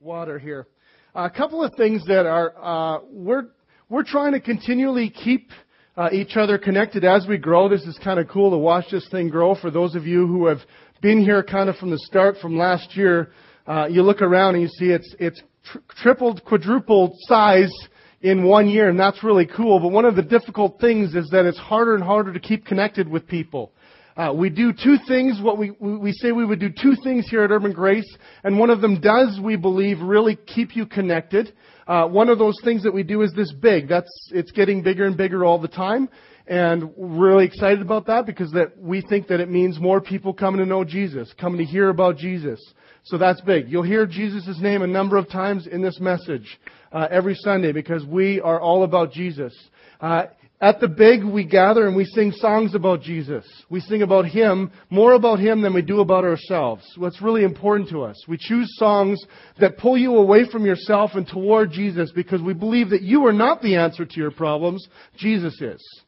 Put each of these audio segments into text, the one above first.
water here. A couple of things that are uh, we're we're trying to continually keep uh, each other connected as we grow. This is kind of cool to watch this thing grow. For those of you who have been here kind of from the start from last year, uh, you look around and you see it's it's tr- tripled, quadrupled size in one year, and that's really cool. But one of the difficult things is that it's harder and harder to keep connected with people. Uh, we do two things. What we we say we would do two things here at Urban Grace, and one of them does, we believe, really keep you connected. Uh, one of those things that we do is this big. That's it's getting bigger and bigger all the time, and we're really excited about that because that we think that it means more people coming to know Jesus, coming to hear about Jesus. So that's big. You'll hear Jesus' name a number of times in this message uh, every Sunday because we are all about Jesus. Uh, at the big, we gather and we sing songs about Jesus. We sing about Him, more about Him than we do about ourselves. What's really important to us. We choose songs that pull you away from yourself and toward Jesus because we believe that you are not the answer to your problems. Jesus is.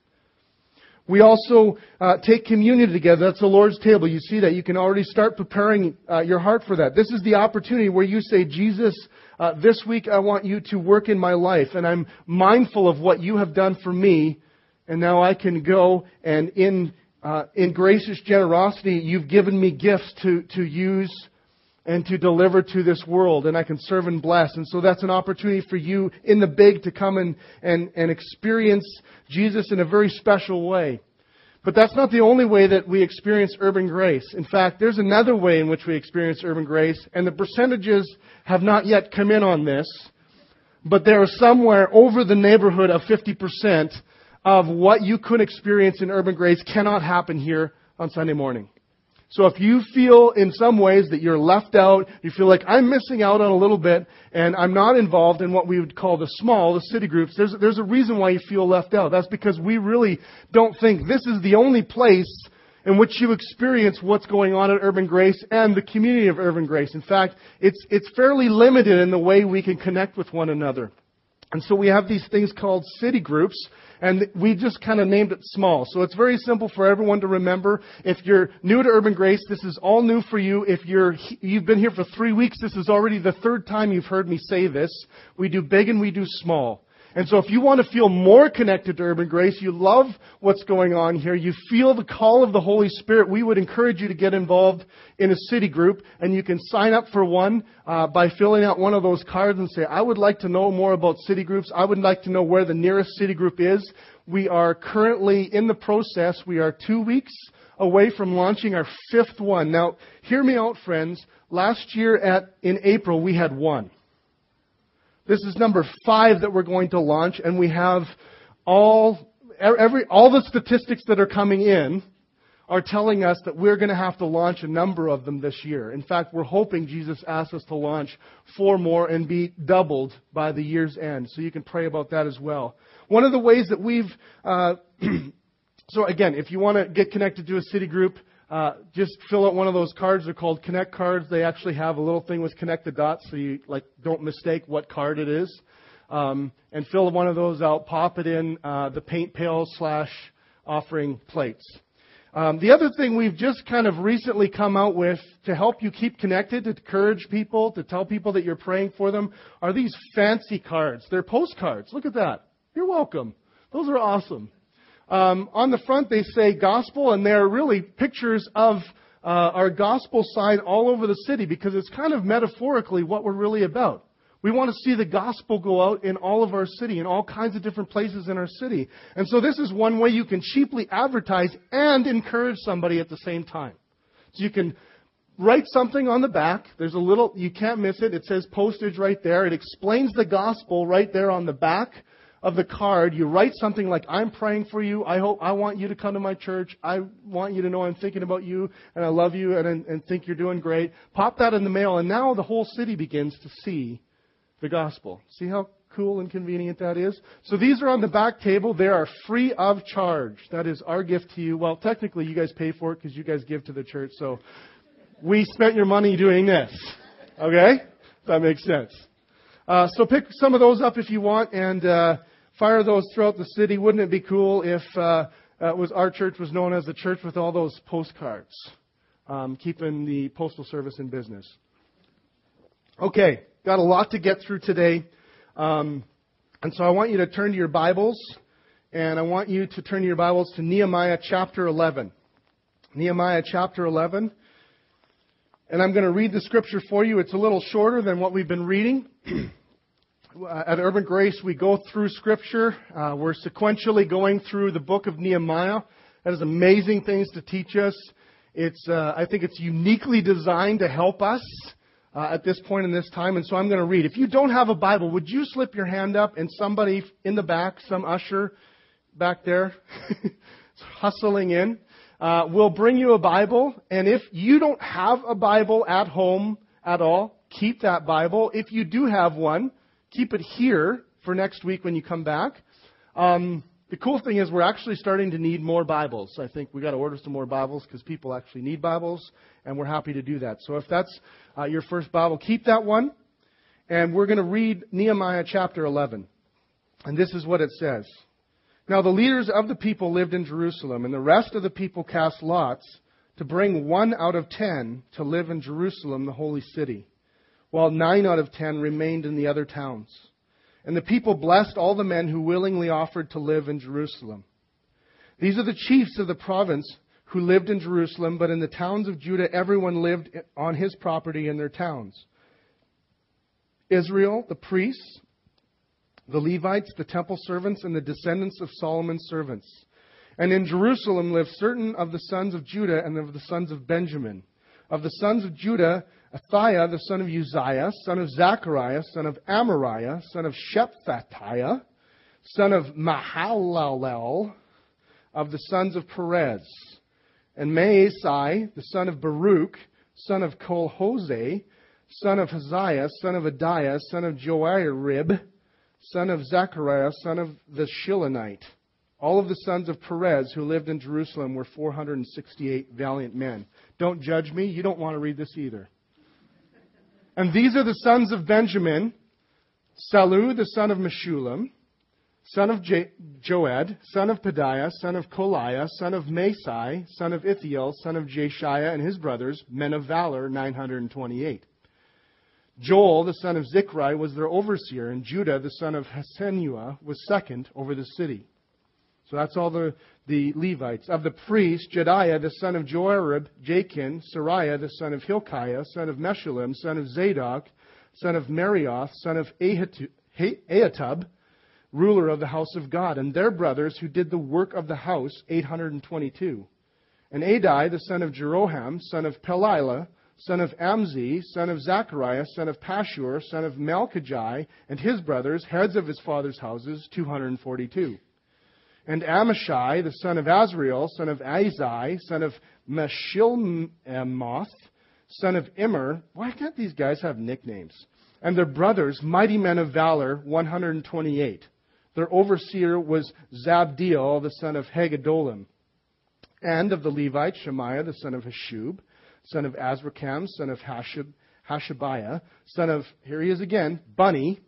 We also uh, take communion together. That's the Lord's table. You see that. You can already start preparing uh, your heart for that. This is the opportunity where you say, Jesus, uh, this week I want you to work in my life, and I'm mindful of what you have done for me, and now I can go and in uh, in gracious generosity, you've given me gifts to to use and to deliver to this world, and I can serve and bless. And so that's an opportunity for you in the big to come and, and, and experience Jesus in a very special way. But that's not the only way that we experience urban grace. In fact, there's another way in which we experience urban grace, and the percentages have not yet come in on this, but there are somewhere over the neighborhood of 50% of what you could experience in urban grace cannot happen here on Sunday morning. So if you feel in some ways that you're left out, you feel like I'm missing out on a little bit, and I'm not involved in what we would call the small, the city groups, there's, there's a reason why you feel left out. That's because we really don't think this is the only place in which you experience what's going on at Urban Grace and the community of Urban Grace. In fact, it's, it's fairly limited in the way we can connect with one another. And so we have these things called city groups, and we just kind of named it small. So it's very simple for everyone to remember. If you're new to Urban Grace, this is all new for you. If you're, you've been here for three weeks, this is already the third time you've heard me say this. We do big and we do small. And so if you want to feel more connected to Urban Grace, you love what's going on here, you feel the call of the Holy Spirit, we would encourage you to get involved in a city group, and you can sign up for one uh, by filling out one of those cards and say, I would like to know more about city groups. I would like to know where the nearest city group is. We are currently in the process. We are two weeks away from launching our fifth one. Now, hear me out, friends. Last year at, in April, we had one. This is number five that we're going to launch, and we have all, every, all the statistics that are coming in are telling us that we're going to have to launch a number of them this year. In fact, we're hoping Jesus asks us to launch four more and be doubled by the year's end. So you can pray about that as well. One of the ways that we've, uh, so again, if you want to get connected to a city group, uh, just fill out one of those cards. They're called Connect cards. They actually have a little thing with connect the dots, so you like don't mistake what card it is. Um, and fill one of those out. Pop it in uh, the paint pail slash offering plates. Um, the other thing we've just kind of recently come out with to help you keep connected, to encourage people, to tell people that you're praying for them, are these fancy cards. They're postcards. Look at that. You're welcome. Those are awesome. Um, on the front, they say gospel, and they're really pictures of uh, our gospel sign all over the city because it's kind of metaphorically what we're really about. We want to see the gospel go out in all of our city, in all kinds of different places in our city. And so this is one way you can cheaply advertise and encourage somebody at the same time. So you can write something on the back. There's a little, you can't miss it. It says postage right there. It explains the gospel right there on the back of the card, you write something like, I'm praying for you. I hope, I want you to come to my church. I want you to know I'm thinking about you and I love you and, and think you're doing great. Pop that in the mail and now the whole city begins to see the gospel. See how cool and convenient that is? So these are on the back table. They are free of charge. That is our gift to you. Well, technically you guys pay for it because you guys give to the church. So we spent your money doing this. Okay? If That makes sense. Uh, so pick some of those up if you want and uh, fire those throughout the city. Wouldn't it be cool if uh, uh, was our church was known as the church with all those postcards, um, keeping the postal service in business? Okay, got a lot to get through today. Um, and so I want you to turn to your Bibles, and I want you to turn to your Bibles to Nehemiah chapter 11. Nehemiah chapter 11. And I'm going to read the scripture for you. It's a little shorter than what we've been reading. At Urban Grace, we go through scripture. Uh, we're sequentially going through the book of Nehemiah. That has amazing things to teach us. It's, uh, I think it's uniquely designed to help us uh, at this point in this time, and so I'm going to read. If you don't have a Bible, would you slip your hand up and somebody in the back, some usher back there, hustling in, uh, will bring you a Bible. And if you don't have a Bible at home at all, keep that Bible. If you do have one, keep it here for next week when you come back. Um, the cool thing is we're actually starting to need more Bibles. I think we got to order some more Bibles because people actually need Bibles, and we're happy to do that. So if that's uh, your first Bible, keep that one, and we're going to read Nehemiah chapter 11. And this is what it says. Now the leaders of the people lived in Jerusalem, and the rest of the people cast lots to bring one out of ten to live in Jerusalem, the holy city, while nine out of ten remained in the other towns. And the people blessed all the men who willingly offered to live in Jerusalem. These are the chiefs of the province who lived in Jerusalem, but in the towns of Judah everyone lived on his property in their towns. Israel, the priests, the Levites, the temple servants, and the descendants of Solomon's servants. And in Jerusalem lived certain of the sons of Judah and of the sons of Benjamin. Of the sons of Judah, Athaiah, the son of Uzziah, son of Zechariah, son of Amariah, son of Shephatiah, son of Mahalalel, of the sons of Perez, and Maasai, the son of Baruch, son of Col-hozeh, son of Haziah, son of Adiah, son of Joiarib, son of Zechariah, son of the Shilonite. All of the sons of Perez who lived in Jerusalem were 468 valiant men. Don't judge me. You don't want to read this either. And these are the sons of Benjamin Sallu, the son of Meshullam, son of Joed, son of Pedaiah, son of Kolaiah, son of Masai, son of Ithiel, son of Jeshiah, and his brothers, men of valor, 928. Joel, the son of Zichri, was their overseer, and Judah, the son of Hassenuah, was second over the city. So that's all the, the Levites. Of the priests, Jedaiah, the son of Joiarib, Jachin, Seraiah, the son of Hilkiah, son of Meshullam, son of Zadok, son of Meraioth, son of Ahitub, ruler of the house of God, and their brothers who did the work of the house, 822. And Adai, the son of Jeroham, son of Pelaliah, son of Amzi, son of Zechariah, son of Pashur, son of Malchijai, and his brothers, heads of his father's houses, 242 and Amashsai, the son of Azriel, son of Azai, son of Meshillemoth, son of Immer. Why can't these guys have nicknames? And their brothers, mighty men of valor, 128. Their overseer was Zabdiel, the son of Haggedolim. And of the Levites, Shemaiah, the son of Hasshub, son of Azrikam, son of Hashab, Hashabiah, son of, here he is again, Bunny,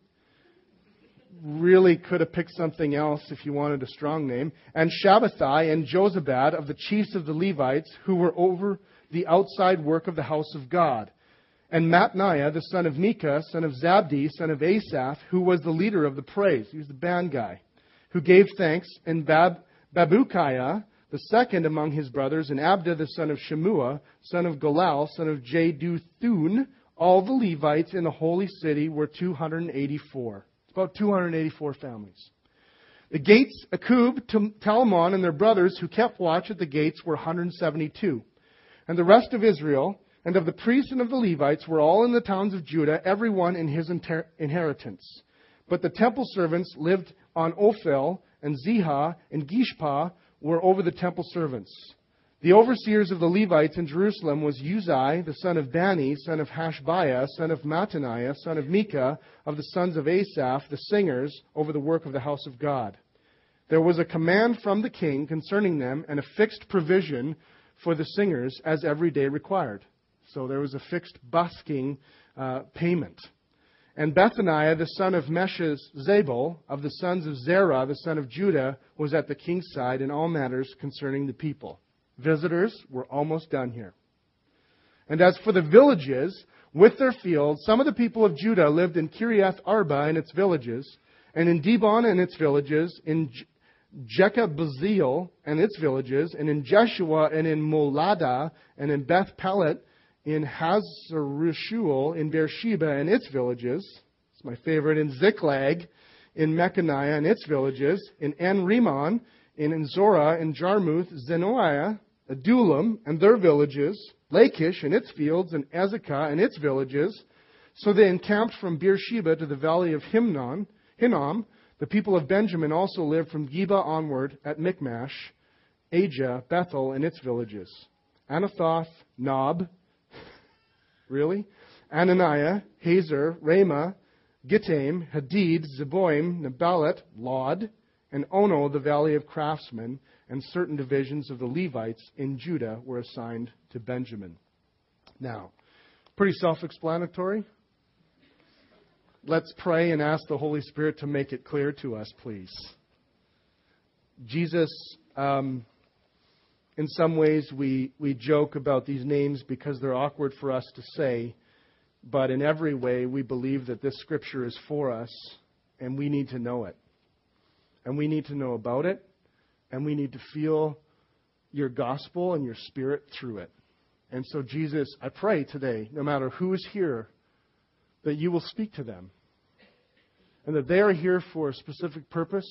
really could have picked something else if you wanted a strong name. And Shabbethai and Jozabad of the chiefs of the Levites who were over the outside work of the house of God. And Mattaniah, the son of Micah, son of Zabdi, son of Asaph, who was the leader of the praise. He was the band guy, who gave thanks. And Bab, Babukiah, the second among his brothers, and Abda, the son of Shemua, son of Galal, son of Jeduthun, all the Levites in the holy city were 284. It's about 284 families. The gates, Akkub, Talmon, and their brothers who kept watch at the gates were 172. And the rest of Israel and of the priests and of the Levites were all in the towns of Judah, every one in his inter- inheritance. But the temple servants lived on Ophel, and Ziha and Gishpa were over the temple servants. The overseers of the Levites in Jerusalem was Uzai, the son of Bani, son of Hashabiah, son of Mattaniah, son of Micah, of the sons of Asaph, the singers, over the work of the house of God. There was a command from the king concerning them and a fixed provision for the singers as every day required. So there was a fixed busking uh, payment. And Bethaniah, the son of Meshezabel, of the sons of Zerah, the son of Judah, was at the king's side in all matters concerning the people visitors. We're almost done here. And as for the villages, with their fields. Some of the people of Judah lived in Kiriath Arba and its villages, and in Dibon and its villages, in Jekabzeel and its villages, and in Jeshua and in Moladah, and in Beth Pelet, in Hazarushual, in Beersheba and its villages. It's my favorite. In Ziklag, in Mechaniah and its villages, in En Rimmon, in Zorah, in Jarmuth, Zenoiah, Adullam and their villages, Lachish and its fields, and Azekah and its villages. So they encamped from Beersheba to the valley of Himnon, Hinnom. The people of Benjamin also lived from Geba onward at Michmash, Aija, Bethel, and its villages. Anathoth, Nob, really? Ananiah, Hazer, Ramah, Gittaim, Hadid, Zeboim, Neballat, Lod, and Ono, the valley of craftsmen, and certain divisions of the Levites in Judah were assigned to Benjamin. Now, pretty self explanatory. Let's pray and ask the Holy Spirit to make it clear to us, please. Jesus, um, in some ways, we, we joke about these names because they're awkward for us to say, but in every way, we believe that this scripture is for us, and we need to know it. And we need to know about it, and we need to feel your gospel and your spirit through it. And so, Jesus, I pray today, no matter who is here, that you will speak to them. And that they are here for a specific purpose,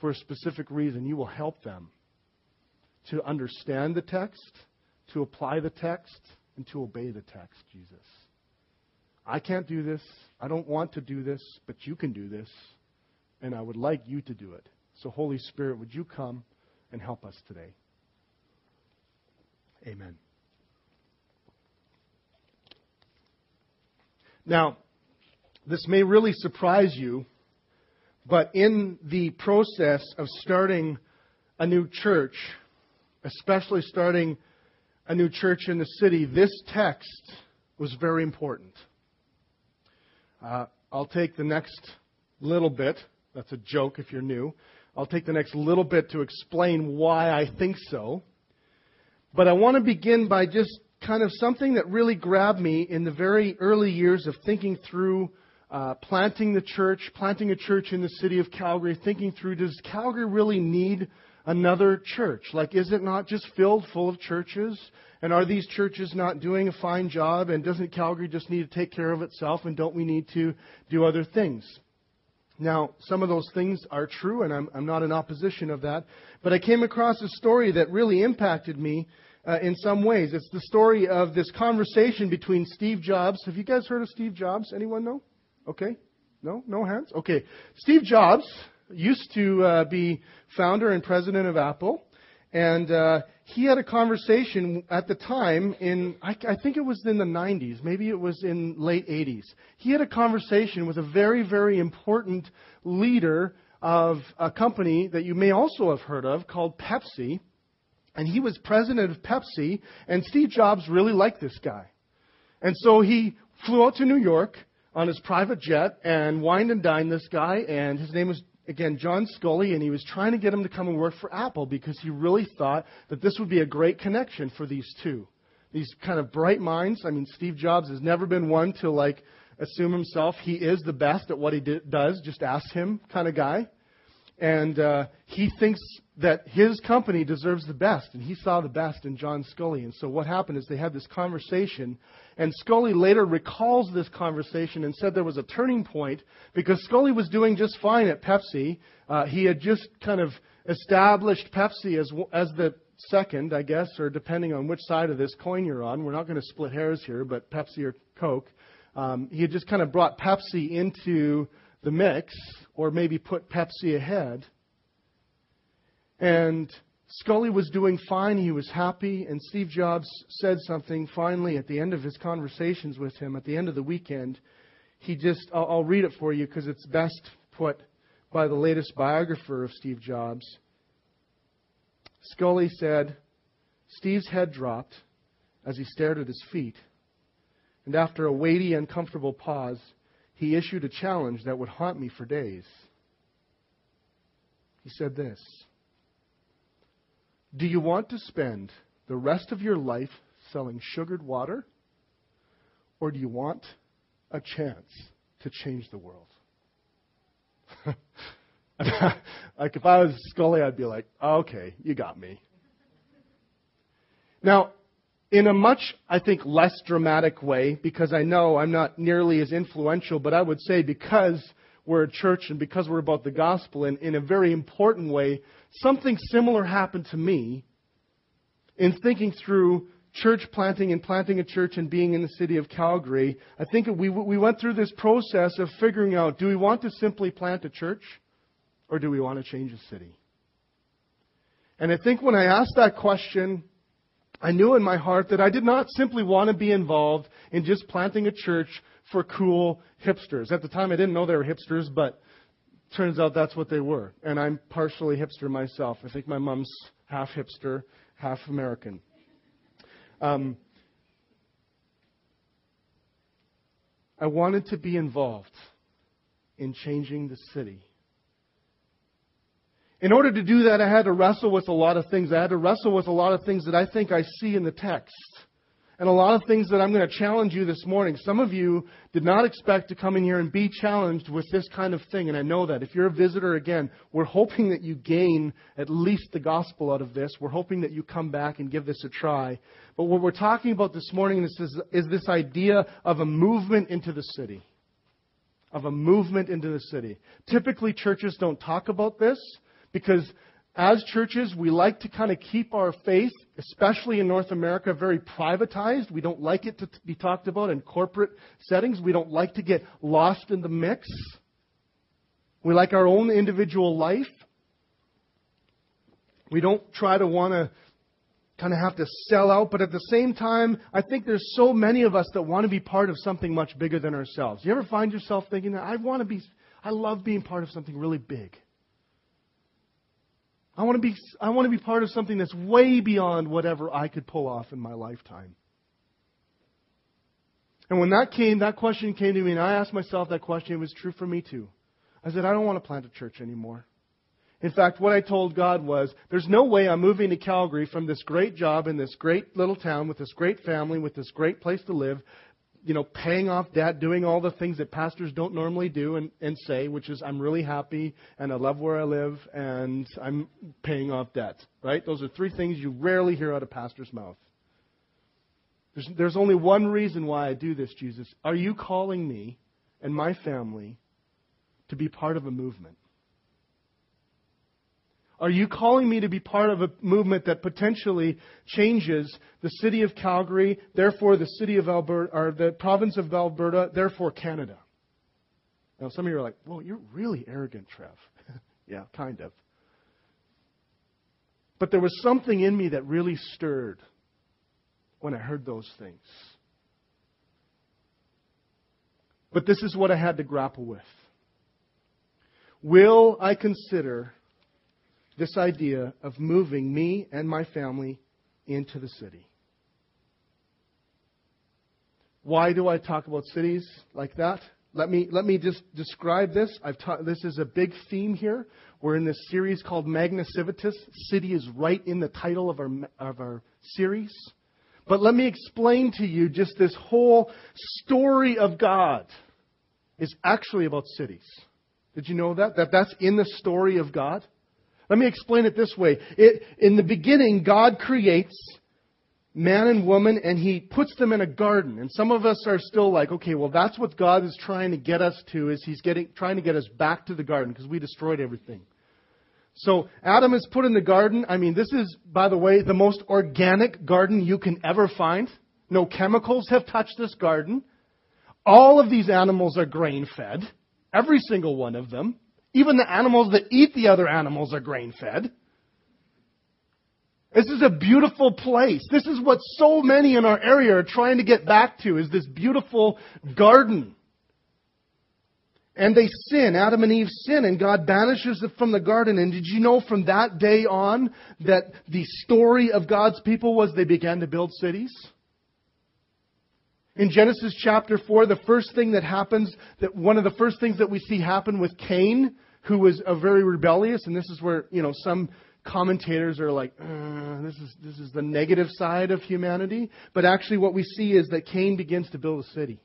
for a specific reason. You will help them to understand the text, to apply the text, and to obey the text, Jesus. I can't do this. I don't want to do this, but you can do this. And I would like you to do it. So, Holy Spirit, would you come and help us today? Amen. Now, this may really surprise you, but in the process of starting a new church, especially starting a new church in the city, this text was very important. Uh, I'll take the next little bit. That's a joke if you're new. I'll take the next little bit to explain why I think so. But I want to begin by just kind of something that really grabbed me in the very early years of thinking through uh, planting the church, planting a church in the city of Calgary, thinking through does Calgary really need another church? Like, is it not just filled full of churches? And are these churches not doing a fine job? And doesn't Calgary just need to take care of itself? And don't we need to do other things? Now, some of those things are true, and I'm, I'm not in opposition of that. But I came across a story that really impacted me uh, in some ways. It's the story of this conversation between Steve Jobs. Have you guys heard of Steve Jobs? Anyone know? Okay. No? No hands? Okay. Steve Jobs used to uh, be founder and president of Apple. And uh, he had a conversation at the time in, I, I think it was in the 90s, maybe it was in late 80s. He had a conversation with a very, very important leader of a company that you may also have heard of called Pepsi. And he was president of Pepsi, and Steve Jobs really liked this guy. And so he flew out to New York on his private jet and wined and dined this guy, and his name was again, John Sculley, and he was trying to get him to come and work for Apple because he really thought that this would be a great connection for these two. These kind of bright minds. I mean, Steve Jobs has never been one to like assume himself he is the best at what he does. Just ask him, kind of guy. And uh, he thinks that his company deserves the best, and he saw the best in John Sculley. And so what happened is they had this conversation, and Sculley later recalls this conversation and said there was a turning point because Sculley was doing just fine at Pepsi. Uh, he had just kind of established Pepsi as as the second, I guess, or depending on which side of this coin you're on. We're not going to split hairs here, but Pepsi or Coke. Um, he had just kind of brought Pepsi into the mix, or maybe put Pepsi ahead. And Sculley was doing fine. He was happy. And Steve Jobs said something finally at the end of his conversations with him at the end of the weekend. He just, I'll, I'll read it for you because it's best put by the latest biographer of Steve Jobs. Sculley said, Steve's head dropped as he stared at his feet. And after a weighty, uncomfortable pause, he issued a challenge that would haunt me for days. He said this Do you want to spend the rest of your life selling sugared water? or do you want a chance to change the world? like if I was Sculley, I'd be like, okay, you got me. Now, in a much, I think, less dramatic way, because I know I'm not nearly as influential, but I would say because we're a church and because we're about the gospel, and in a very important way, something similar happened to me in thinking through church planting and planting a church and being in the city of Calgary. I think we, we went through this process of figuring out do we want to simply plant a church or do we want to change a city? And I think when I asked that question, I knew in my heart that I did not simply want to be involved in just planting a church for cool hipsters. At the time, I didn't know they were hipsters, but turns out that's what they were. And I'm partially hipster myself. I think my mom's half hipster, half American. Um, I wanted to be involved in changing the city. In order to do that, I had to wrestle with a lot of things. I had to wrestle with a lot of things that I think I see in the text. And a lot of things that I'm going to challenge you this morning. Some of you did not expect to come in here and be challenged with this kind of thing. And I know that. If you're a visitor, again, we're hoping that you gain at least the gospel out of this. We're hoping that you come back and give this a try. But what we're talking about this morning is, is this idea of a movement into the city. Of a movement into the city. Typically, churches don't talk about this because as churches, we like to kind of keep our faith, especially in North America, very privatized. We don't like it to be talked about in corporate settings. We don't like to get lost in the mix. We like our own individual life. We don't try to want to kind of have to sell out, but at the same time, I think there's so many of us that want to be part of something much bigger than ourselves. You ever find yourself thinking that I want to be, I love being part of something really big? I want to be, I want to be part of something that's way beyond whatever I could pull off in my lifetime. And when that came, that question came to me, and I asked myself that question, it was true for me too. I said, I don't want to plant a church anymore. In fact, what I told God was, there's no way I'm moving to Calgary from this great job in this great little town with this great family, with this great place to live, you know, paying off debt, doing all the things that pastors don't normally do and, and say, which is, I'm really happy and I love where I live and I'm paying off debt, right? Those are three things you rarely hear out of pastor's mouth. There's, there's only one reason why I do this, Jesus. Are you calling me and my family to be part of a movement? Are you calling me to be part of a movement that potentially changes the city of Calgary, therefore the city of Alberta, or the province of Alberta, therefore Canada? Now, some of you are like, well, you're really arrogant, Trev. yeah, kind of. But there was something in me that really stirred when I heard those things. But this is what I had to grapple with. Will I consider this idea of moving me and my family into the city. Why do I talk about cities like that? Let me, let me just describe this. I've ta- this is a big theme here. We're in this series called Magna Civitas. City is right in the title of our, of our series. But let me explain to you just this whole story of God is actually about cities. Did you know that? That that's in the story of God? Let me explain it this way. It, in the beginning, God creates man and woman and he puts them in a garden. And some of us are still like, okay, well, that's what God is trying to get us to, is he's getting, trying to get us back to the garden because we destroyed everything. So Adam is put in the garden. I mean, this is, by the way, the most organic garden you can ever find. No chemicals have touched this garden. All of these animals are grain fed. Every single one of them. Even the animals that eat the other animals are grain fed. This is a beautiful place. This is what so many in our area are trying to get back to is this beautiful garden. And they sin. Adam and Eve sin, and God banishes them from the garden. And did you know from that day on that the story of God's people was they began to build cities? In Genesis chapter 4, the first thing that happens, that one of the first things that we see happen with Cain, who was a very rebellious, and this is where, you know, some commentators are like, uh, this is this is the negative side of humanity. But actually, what we see is that Cain begins to build a city.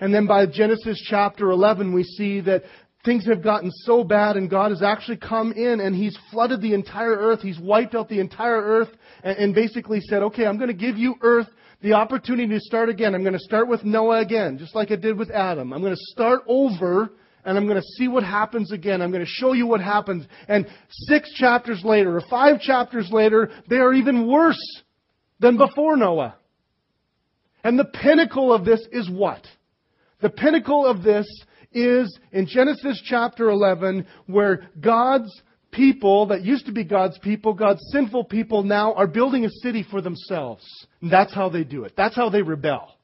And then by Genesis chapter 11, we see that things have gotten so bad and God has actually come in and He's flooded the entire earth. He's wiped out the entire earth and, and basically said, okay, I'm going to give you earth the opportunity to start again. I'm going to start with Noah again, just like I did with Adam. I'm going to start over and I'm going to see what happens again. I'm going to show you what happens. And six chapters later, or five chapters later, they are even worse than before Noah. And the pinnacle of this is what? The pinnacle of this is in Genesis chapter 11, where God's people that used to be God's people, God's sinful people now are building a city for themselves. And that's how they do it. That's how they rebel.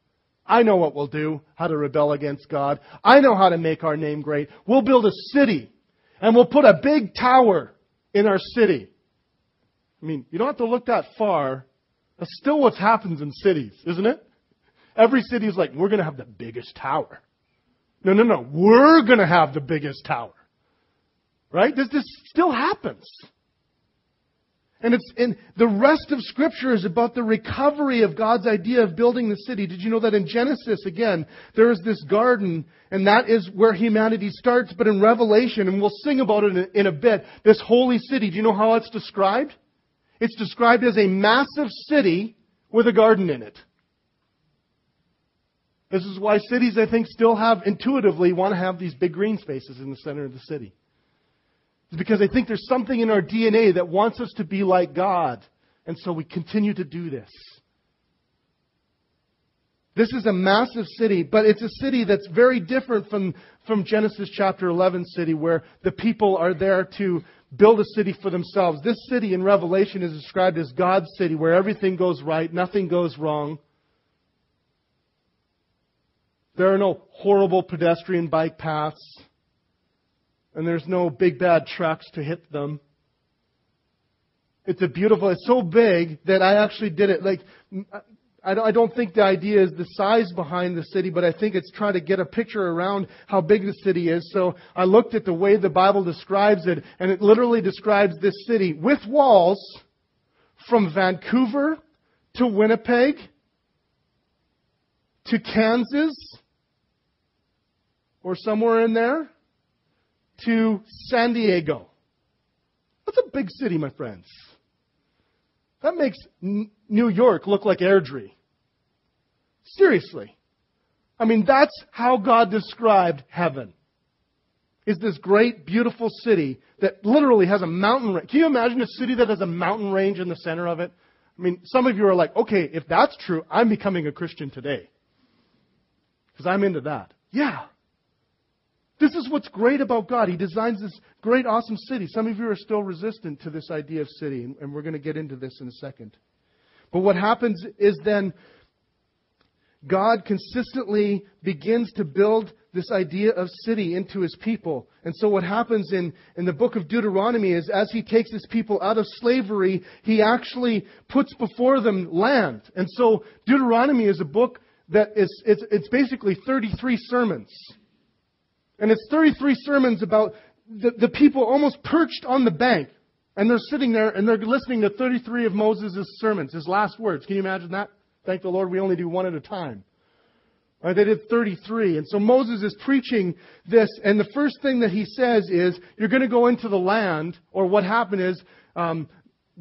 I know what we'll do, how to rebel against God. I know how to make our name great. We'll build a city and we'll put a big tower in our city. I mean, you don't have to look that far. That's still what happens in cities, isn't it? Every city is like, we're going to have the biggest tower. No, no, no. We're going to have the biggest tower. Right? This, this still happens. And it's in the rest of scripture is about the recovery of God's idea of building the city. Did you know that in Genesis, again, there is this garden, and that is where humanity starts, but in Revelation, and we'll sing about it in a, in a bit, this holy city, do you know how it's described? It's described as a massive city with a garden in it. This is why cities, I think, still have intuitively want to have these big green spaces in the center of the city. Because I think there's something in our DNA that wants us to be like God. And so we continue to do this. This is a massive city, but it's a city that's very different from, from Genesis chapter 11 city where the people are there to build a city for themselves. This city in Revelation is described as God's city where everything goes right, nothing goes wrong. There are no horrible pedestrian bike paths. And there's no big bad trucks to hit them. It's a beautiful, it's so big that I actually did it. Like, I don't think the idea is the size behind the city, but I think it's trying to get a picture around how big the city is. So I looked at the way the Bible describes it, and it literally describes this city with walls from Vancouver to Winnipeg to Kansas or somewhere in there to San Diego. That's a big city, my friends. That makes New York look like Airdrie. Seriously. I mean, that's how God described heaven. Is this great, beautiful city that literally has a mountain range. Can you imagine a city that has a mountain range in the center of it? I mean, some of you are like, okay, if that's true, I'm becoming a Christian today. Because I'm into that. Yeah. This is what's great about God. He designs this great, awesome city. Some of you are still resistant to this idea of city, and we're going to get into this in a second. But what happens is then God consistently begins to build this idea of city into his people. And so what happens in, in the book of Deuteronomy is as he takes his people out of slavery, he actually puts before them land. And so Deuteronomy is a book that is, it's, it's basically 33 sermons. And it's 33 sermons about the, the people almost perched on the bank. And they're sitting there and they're listening to 33 of Moses' sermons, his last words. Can you imagine that? Thank the Lord we only do one at a time. Right, they did 33. And so Moses is preaching this, and the first thing that he says is, You're going to go into the land, or what happened is, um,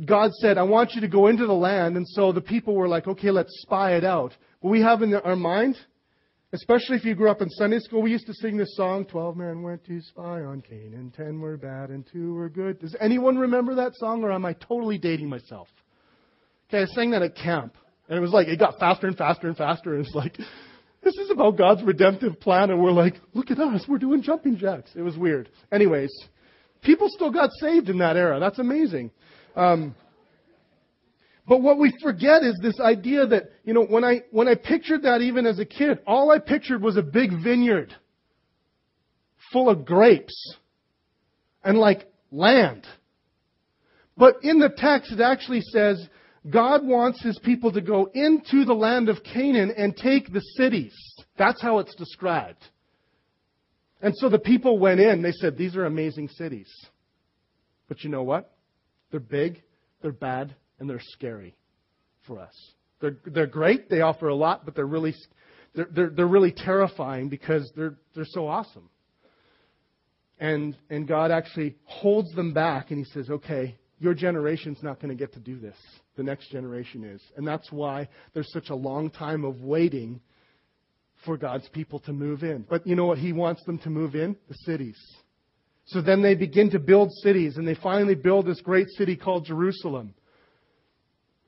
God said, I want you to go into the land. And so the people were like, Okay, let's spy it out. What we have in our mind Especially if you grew up in Sunday school, we used to sing this song, Twelve men went to spy on Canaan, ten were bad and two were good. Does anyone remember that song or am I totally dating myself? Okay, I sang that at camp. And it was like, it got faster and faster and faster. And it's like, this is about God's redemptive plan. And we're like, look at us, we're doing jumping jacks. It was weird. Anyways, people still got saved in that era. That's amazing. Um, but what we forget is this idea that, you know, when I, when I pictured that even as a kid, all I pictured was a big vineyard full of grapes and like land. But in the text, it actually says God wants his people to go into the land of Canaan and take the cities. That's how it's described. And so the people went in, they said, These are amazing cities. But you know what? They're big, they're bad, and they're scary for us. They're, they're great, they offer a lot, but they're really, they're, they're, they're really terrifying because they're, they're so awesome. And, and God actually holds them back and He says, okay, your generation's not going to get to do this. The next generation is. And that's why there's such a long time of waiting for God's people to move in. But you know what He wants them to move in? The cities. So then they begin to build cities, and they finally build this great city called Jerusalem.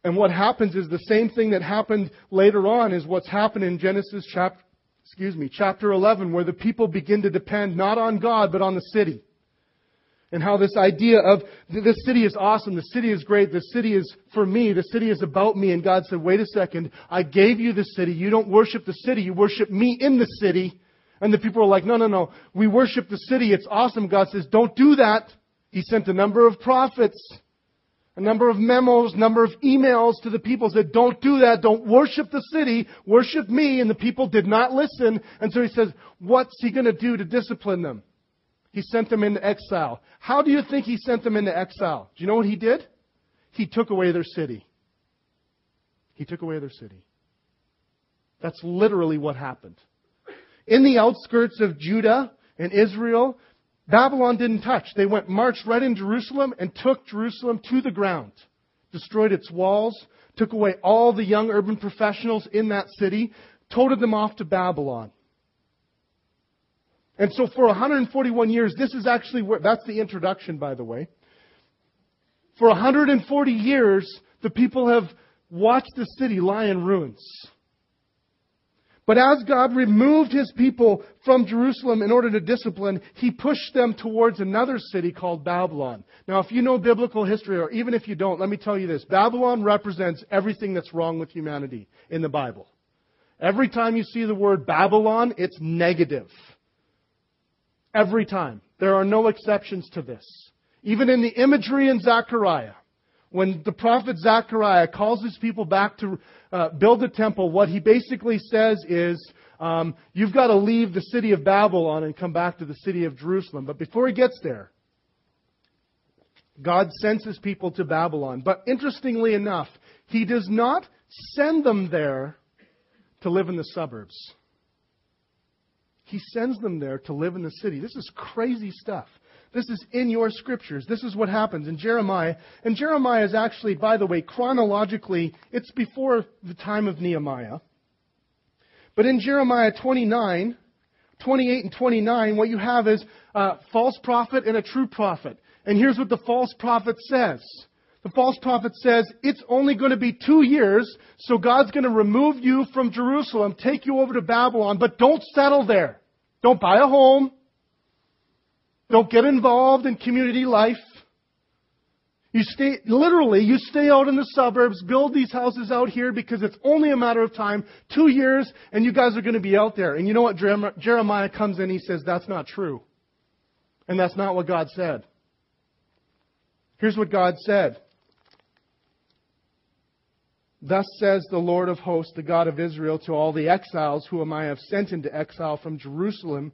And what happens is the same thing that happened later on is what's happened in Genesis chapter, excuse me, chapter 11, where the people begin to depend not on God, but on the city. And how this idea of this city is awesome, the city is great, the city is for me, the city is about me. And God said, wait a second, I gave you the city. You don't worship the city, you worship me in the city. And the people are like, no, no, no, we worship the city. It's awesome. God says, don't do that. He sent a number of prophets, a number of memos, number of emails to the people said, don't do that. Don't worship the city. Worship me. And the people did not listen. And so he says, what's he going to do to discipline them? He sent them into exile. How do you think he sent them into exile? Do you know what he did? He took away their city. He took away their city. That's literally what happened. In the outskirts of Judah and Israel, Babylon didn't touch. They went marched right in Jerusalem and took Jerusalem to the ground, destroyed its walls, took away all the young urban professionals in that city, toted them off to Babylon. And so for 141 years, this is actually where, that's the introduction, by the way. For 140 years, the people have watched the city lie in ruins. But as God removed his people from Jerusalem in order to discipline, he pushed them towards another city called Babylon. Now, if you know biblical history, or even if you don't, let me tell you this Babylon represents everything that's wrong with humanity in the Bible. Every time you see the word Babylon, it's negative. Every time. There are no exceptions to this. Even in the imagery in Zechariah, when the prophet Zechariah calls his people back to uh, build the temple, what he basically says is, um, you've got to leave the city of Babylon and come back to the city of Jerusalem. But before he gets there, God sends his people to Babylon. But interestingly enough, he does not send them there to live in the suburbs. He sends them there to live in the city. This is crazy stuff. This is in your scriptures. This is what happens in Jeremiah. And Jeremiah is actually, by the way, chronologically, it's before the time of Nehemiah. But in Jeremiah 29, 28 and 29, what you have is a false prophet and a true prophet. And here's what the false prophet says. The false prophet says, it's only going to be two years, so God's going to remove you from Jerusalem, take you over to Babylon, but don't settle there. Don't buy a home. Don't get involved in community life. You stay, literally, you stay out in the suburbs, build these houses out here because it's only a matter of time, two years, and you guys are going to be out there. And you know what? Jeremiah comes in, he says, that's not true. And that's not what God said. Here's what God said. Thus says the Lord of hosts, the God of Israel, to all the exiles whom I have sent into exile from Jerusalem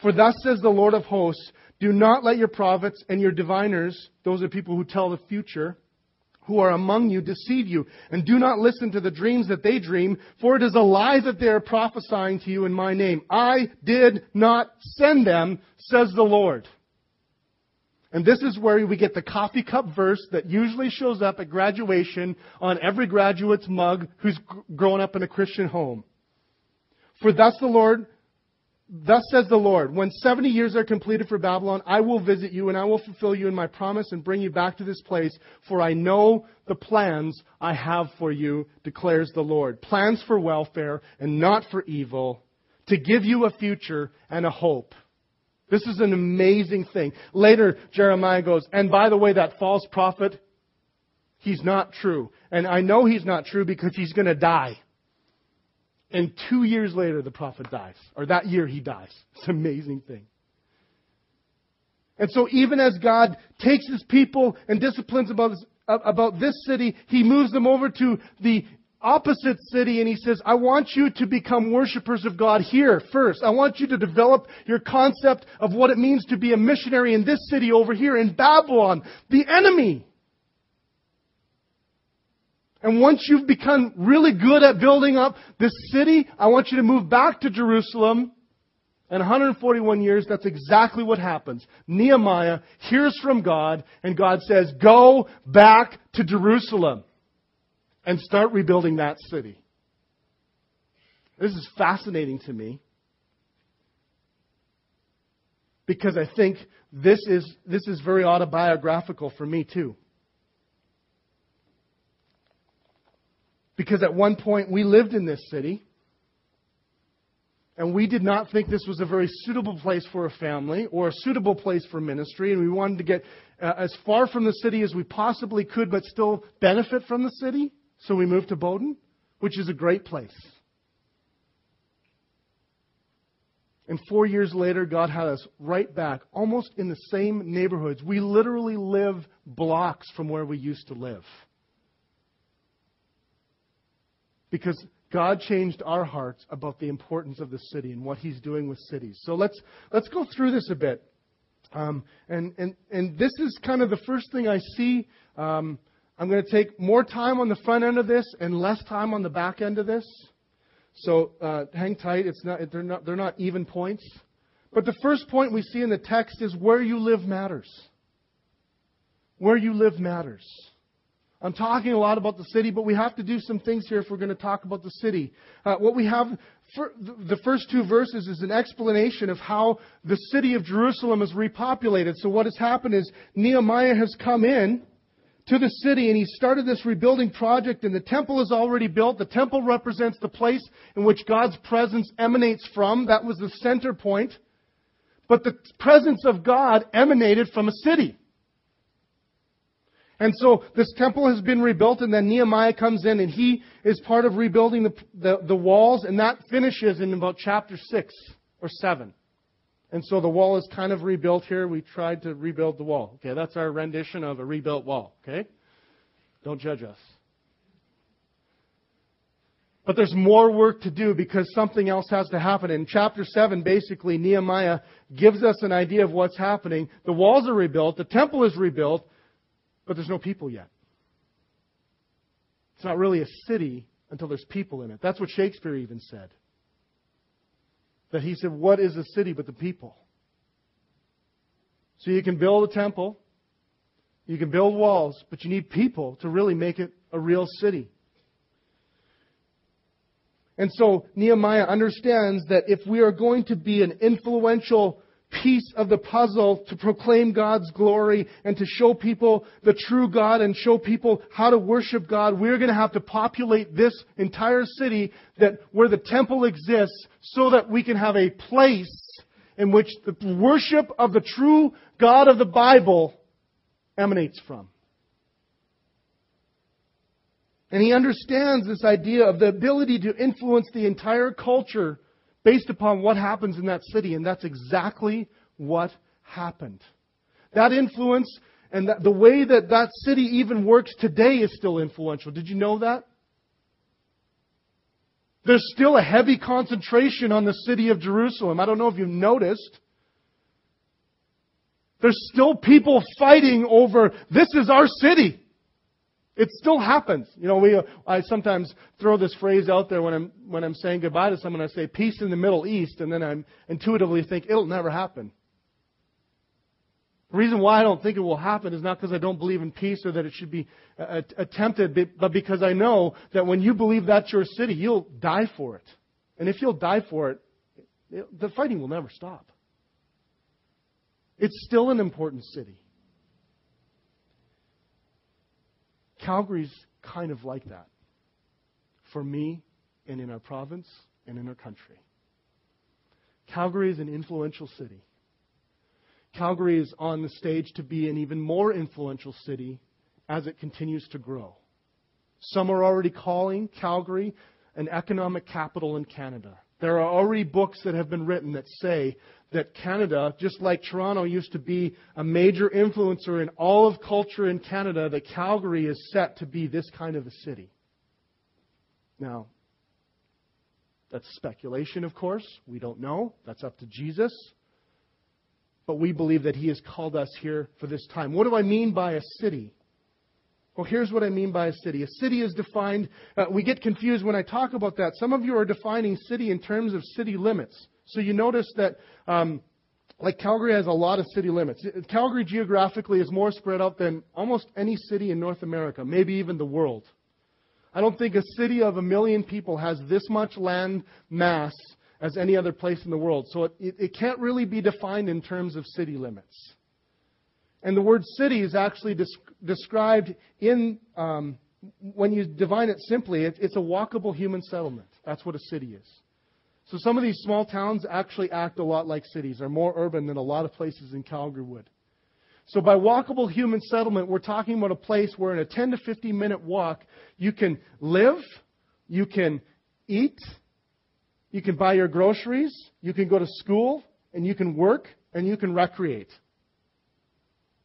For thus says the Lord of hosts, do not let your prophets and your diviners, those are people who tell the future, who are among you deceive you, and do not listen to the dreams that they dream, for it is a lie that they are prophesying to you in my name. I did not send them, says the Lord. And this is where we get the coffee cup verse that usually shows up at graduation on every graduate's mug who's grown up in a Christian home. For thus the Lord, thus says the Lord, when 70 years are completed for Babylon, I will visit you and I will fulfill you in my promise and bring you back to this place, for I know the plans I have for you, declares the Lord. Plans for welfare and not for evil, to give you a future and a hope. This is an amazing thing. Later, Jeremiah goes, and by the way, that false prophet, he's not true. And I know he's not true because he's going to die. And two years later, the prophet dies. Or that year, he dies. It's an amazing thing. And so even as God takes his people and disciplines about this, about this city, he moves them over to the opposite city and he says, I want you to become worshipers of God here first. I want you to develop your concept of what it means to be a missionary in this city over here in Babylon, the enemy. And once you've become really good at building up this city, I want you to move back to Jerusalem. And 141 years, that's exactly what happens. Nehemiah hears from God, and God says, Go back to Jerusalem and start rebuilding that city. This is fascinating to me because I think this is, this is very autobiographical for me too. Because at one point we lived in this city and we did not think this was a very suitable place for a family or a suitable place for ministry and we wanted to get uh, as far from the city as we possibly could but still benefit from the city. So we moved to Bowden, which is a great place. And four years later, God had us right back, almost in the same neighborhoods. We literally live blocks from where we used to live. Because God changed our hearts about the importance of the city and what He's doing with cities. So let's, let's go through this a bit. Um, and, and, and this is kind of the first thing I see um, I'm going to take more time on the front end of this and less time on the back end of this. So uh, hang tight. It's not, they're, not, they're not even points. But the first point we see in the text is where you live matters. Where you live matters. I'm talking a lot about the city, but we have to do some things here if we're going to talk about the city. Uh, what we have, the first two verses is an explanation of how the city of Jerusalem is repopulated. So what has happened is Nehemiah has come in to the city and he started this rebuilding project and the temple is already built. The temple represents the place in which God's presence emanates from. That was the center point. But the presence of God emanated from a city. And so this temple has been rebuilt and then Nehemiah comes in and he is part of rebuilding the, the, the walls and that finishes in about chapter 6 or 7. And so the wall is kind of rebuilt here. We tried to rebuild the wall. Okay, that's our rendition of a rebuilt wall. Okay? Don't judge us. But there's more work to do because something else has to happen. In chapter 7, basically, Nehemiah gives us an idea of what's happening. The walls are rebuilt, the temple is rebuilt, but there's no people yet. It's not really a city until there's people in it. That's what Shakespeare even said that he said, What is a city but the people? So you can build a temple, you can build walls, but you need people to really make it a real city. And so Nehemiah understands that if we are going to be an influential piece of the puzzle to proclaim God's glory and to show people the true God and show people how to worship God, we're going to have to populate this entire city that where the temple exists so that we can have a place in which the worship of the true God of the Bible emanates from. And he understands this idea of the ability to influence the entire culture based upon what happens in that city, and that's exactly what happened. That influence and that, the way that that city even works today is still influential. Did you know that? There's still a heavy concentration on the city of Jerusalem. I don't know if you've noticed. There's still people fighting over this is our city. It still happens. You know, we, I sometimes throw this phrase out there when I'm, when I'm saying goodbye to someone. I say, peace in the Middle East, and then I intuitively think, it'll never happen. The reason why I don't think it will happen is not because I don't believe in peace or that it should be uh, attempted, but because I know that when you believe that's your city, you'll die for it. And if you'll die for it the fighting will never stop. It's still an important city. Calgary's kind of like that for me and in our province and in our country. Calgary is an influential city. Calgary is on the stage to be an even more influential city as it continues to grow. Some are already calling Calgary an economic capital in Canada. There are already books that have been written that say that Canada, just like Toronto used to be a major influencer in all of culture in Canada, that Calgary is set to be this kind of a city. Now, that's speculation, of course. We don't know. That's up to Jesus. But we believe that He has called us here for this time. What do I mean by a city? Well, here's what I mean by a city. A city is defined, uh, we get confused when I talk about that. Some of you are defining city in terms of city limits. So you notice that, um, like Calgary has a lot of city limits. Calgary geographically is more spread out than almost any city in North America, maybe even the world. I don't think a city of a million people has this much land mass as any other place in the world. So it, it, it can't really be defined in terms of city limits. And the word city is actually described in, um, when you divine it simply, it, it's a walkable human settlement. That's what a city is. So some of these small towns actually act a lot like cities, they are more urban than a lot of places in Calgary would. So by walkable human settlement, we're talking about a place where in a 10 to 15 minute walk, you can live, you can eat, you can buy your groceries, you can go to school, and you can work, and you can recreate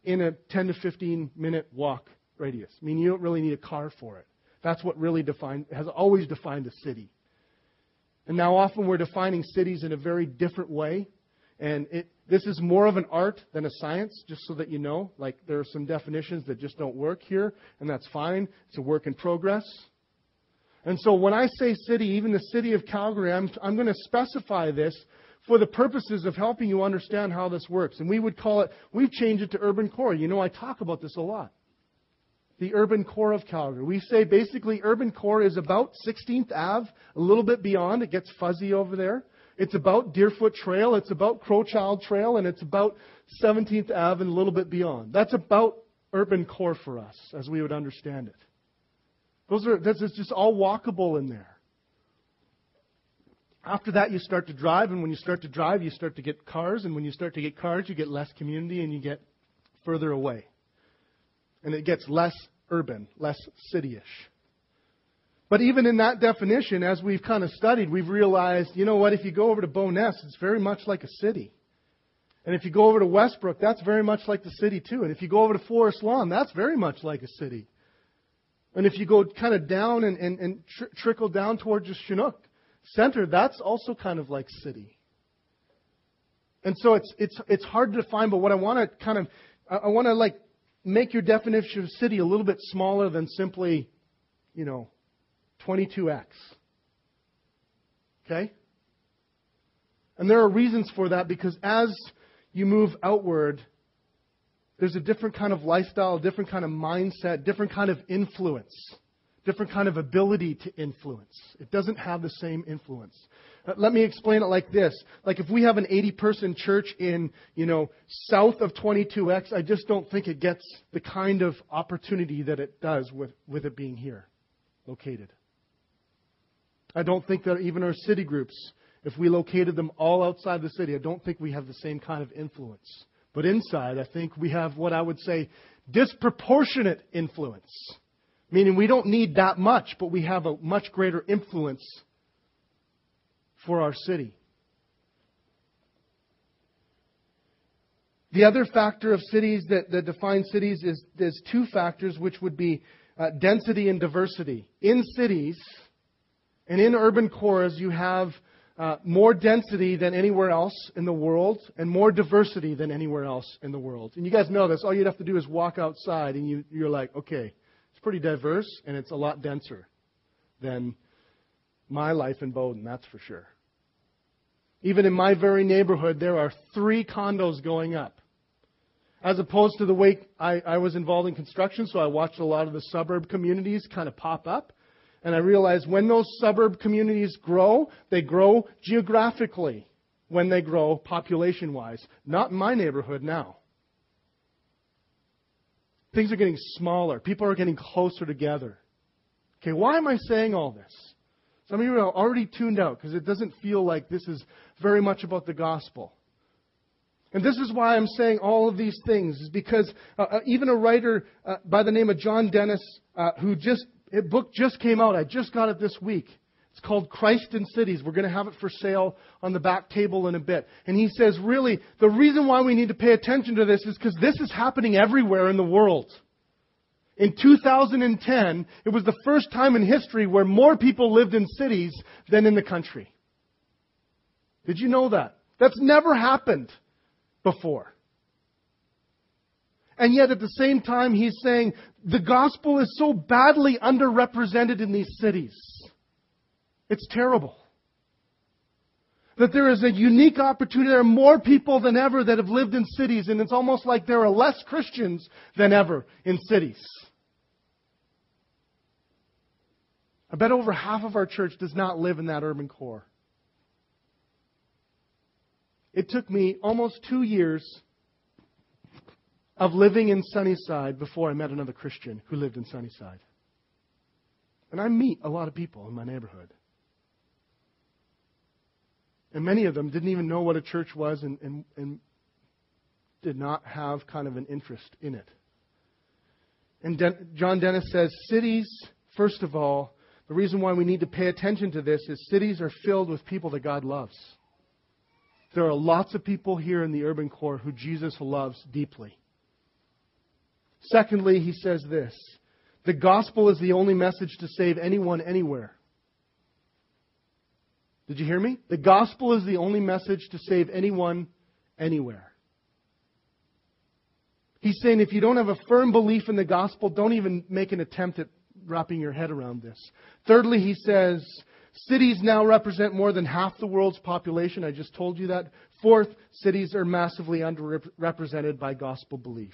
in a 10 to 15 minute walk radius. I mean, you don't really need a car for it. That's what really defined, has always defined a city. And now often we're defining cities in a very different way. And it, this is more of an art than a science, just so that you know. Like, there are some definitions that just don't work here, and that's fine. It's a work in progress. And so when I say city, even the city of Calgary, I'm, I'm going to specify this for the purposes of helping you understand how this works. And we would call it, we've changed it to urban core. You know, I talk about this a lot. The urban core of Calgary. We say basically urban core is about 16th Ave, a little bit beyond. It gets fuzzy over there. It's about Deerfoot Trail, it's about Crowchild Trail, and it's about 17th Ave and a little bit beyond. That's about urban core for us, as we would understand it. Those are, that's just all walkable in there. After that, you start to drive, and when you start to drive, you start to get cars, and when you start to get cars, you get less community and you get further away. And it gets less urban, less cityish. But even in that definition, as we've kind of studied, we've realized, you know what, if you go over to Bowness, it's very much like a city. And if you go over to Westbrook, that's very much like the city too. And if you go over to Forest Lawn, that's very much like a city. And if you go kind of down and, and, and tr- trickle down towards the Chinook Center, that's also kind of like city. And so it's, it's, it's hard to define, but what I want to kind of, I want to like make your definition of city a little bit smaller than simply, you know, 22x. Okay? And there are reasons for that because as you move outward, there's a different kind of lifestyle, different kind of mindset, different kind of influence, different kind of ability to influence. It doesn't have the same influence. Uh, let me explain it like this. Like if we have an 80 person church in, you know, south of 22X, I just don't think it gets the kind of opportunity that it does with, with it being here located. I don't think that even our city groups, if we located them all outside the city, I don't think we have the same kind of influence. But inside, I think we have what I would say disproportionate influence. Meaning we don't need that much, but we have a much greater influence for our city. The other factor of cities that, that define cities is there's two factors, which would be uh, density and diversity. In cities, and in urban cores, you have uh, more density than anywhere else in the world and more diversity than anywhere else in the world. And you guys know this. All you'd have to do is walk outside and you, you're like, okay, pretty diverse and it's a lot denser than my life in Bowden, that's for sure. Even in my very neighborhood, there are three condos going up. As opposed to the way I, I was involved in construction, so I watched a lot of the suburb communities kind of pop up. And I realized when those suburb communities grow, they grow geographically when they grow population wise. Not in my neighborhood now. Things are getting smaller. People are getting closer together. Okay, why am I saying all this? Some of you are already tuned out because it doesn't feel like this is very much about the gospel. And this is why I'm saying all of these things, is because uh, uh, even a writer uh, by the name of John Dennis, uh, who just, a book just came out, I just got it this week. It's called Christ in Cities. We're going to have it for sale on the back table in a bit. And he says, really, the reason why we need to pay attention to this is because this is happening everywhere in the world. In 2010, it was the first time in history where more people lived in cities than in the country. Did you know that? That's never happened before. And yet at the same time, he's saying the gospel is so badly underrepresented in these cities. It's terrible. That there is a unique opportunity. There are more people than ever that have lived in cities, and it's almost like there are less Christians than ever in cities. I bet over half of our church does not live in that urban core. It took me almost two years of living in Sunnyside before I met another Christian who lived in Sunnyside. And I meet a lot of people in my neighborhood. And many of them didn't even know what a church was and, and, and did not have kind of an interest in it. And John Dennis says cities, first of all, the reason why we need to pay attention to this is cities are filled with people that God loves. There are lots of people here in the urban core who Jesus loves deeply. Secondly, he says this the gospel is the only message to save anyone anywhere. Did you hear me? The gospel is the only message to save anyone anywhere. He's saying if you don't have a firm belief in the gospel, don't even make an attempt at wrapping your head around this. Thirdly, he says cities now represent more than half the world's population. I just told you that. Fourth, cities are massively underrepresented by gospel belief.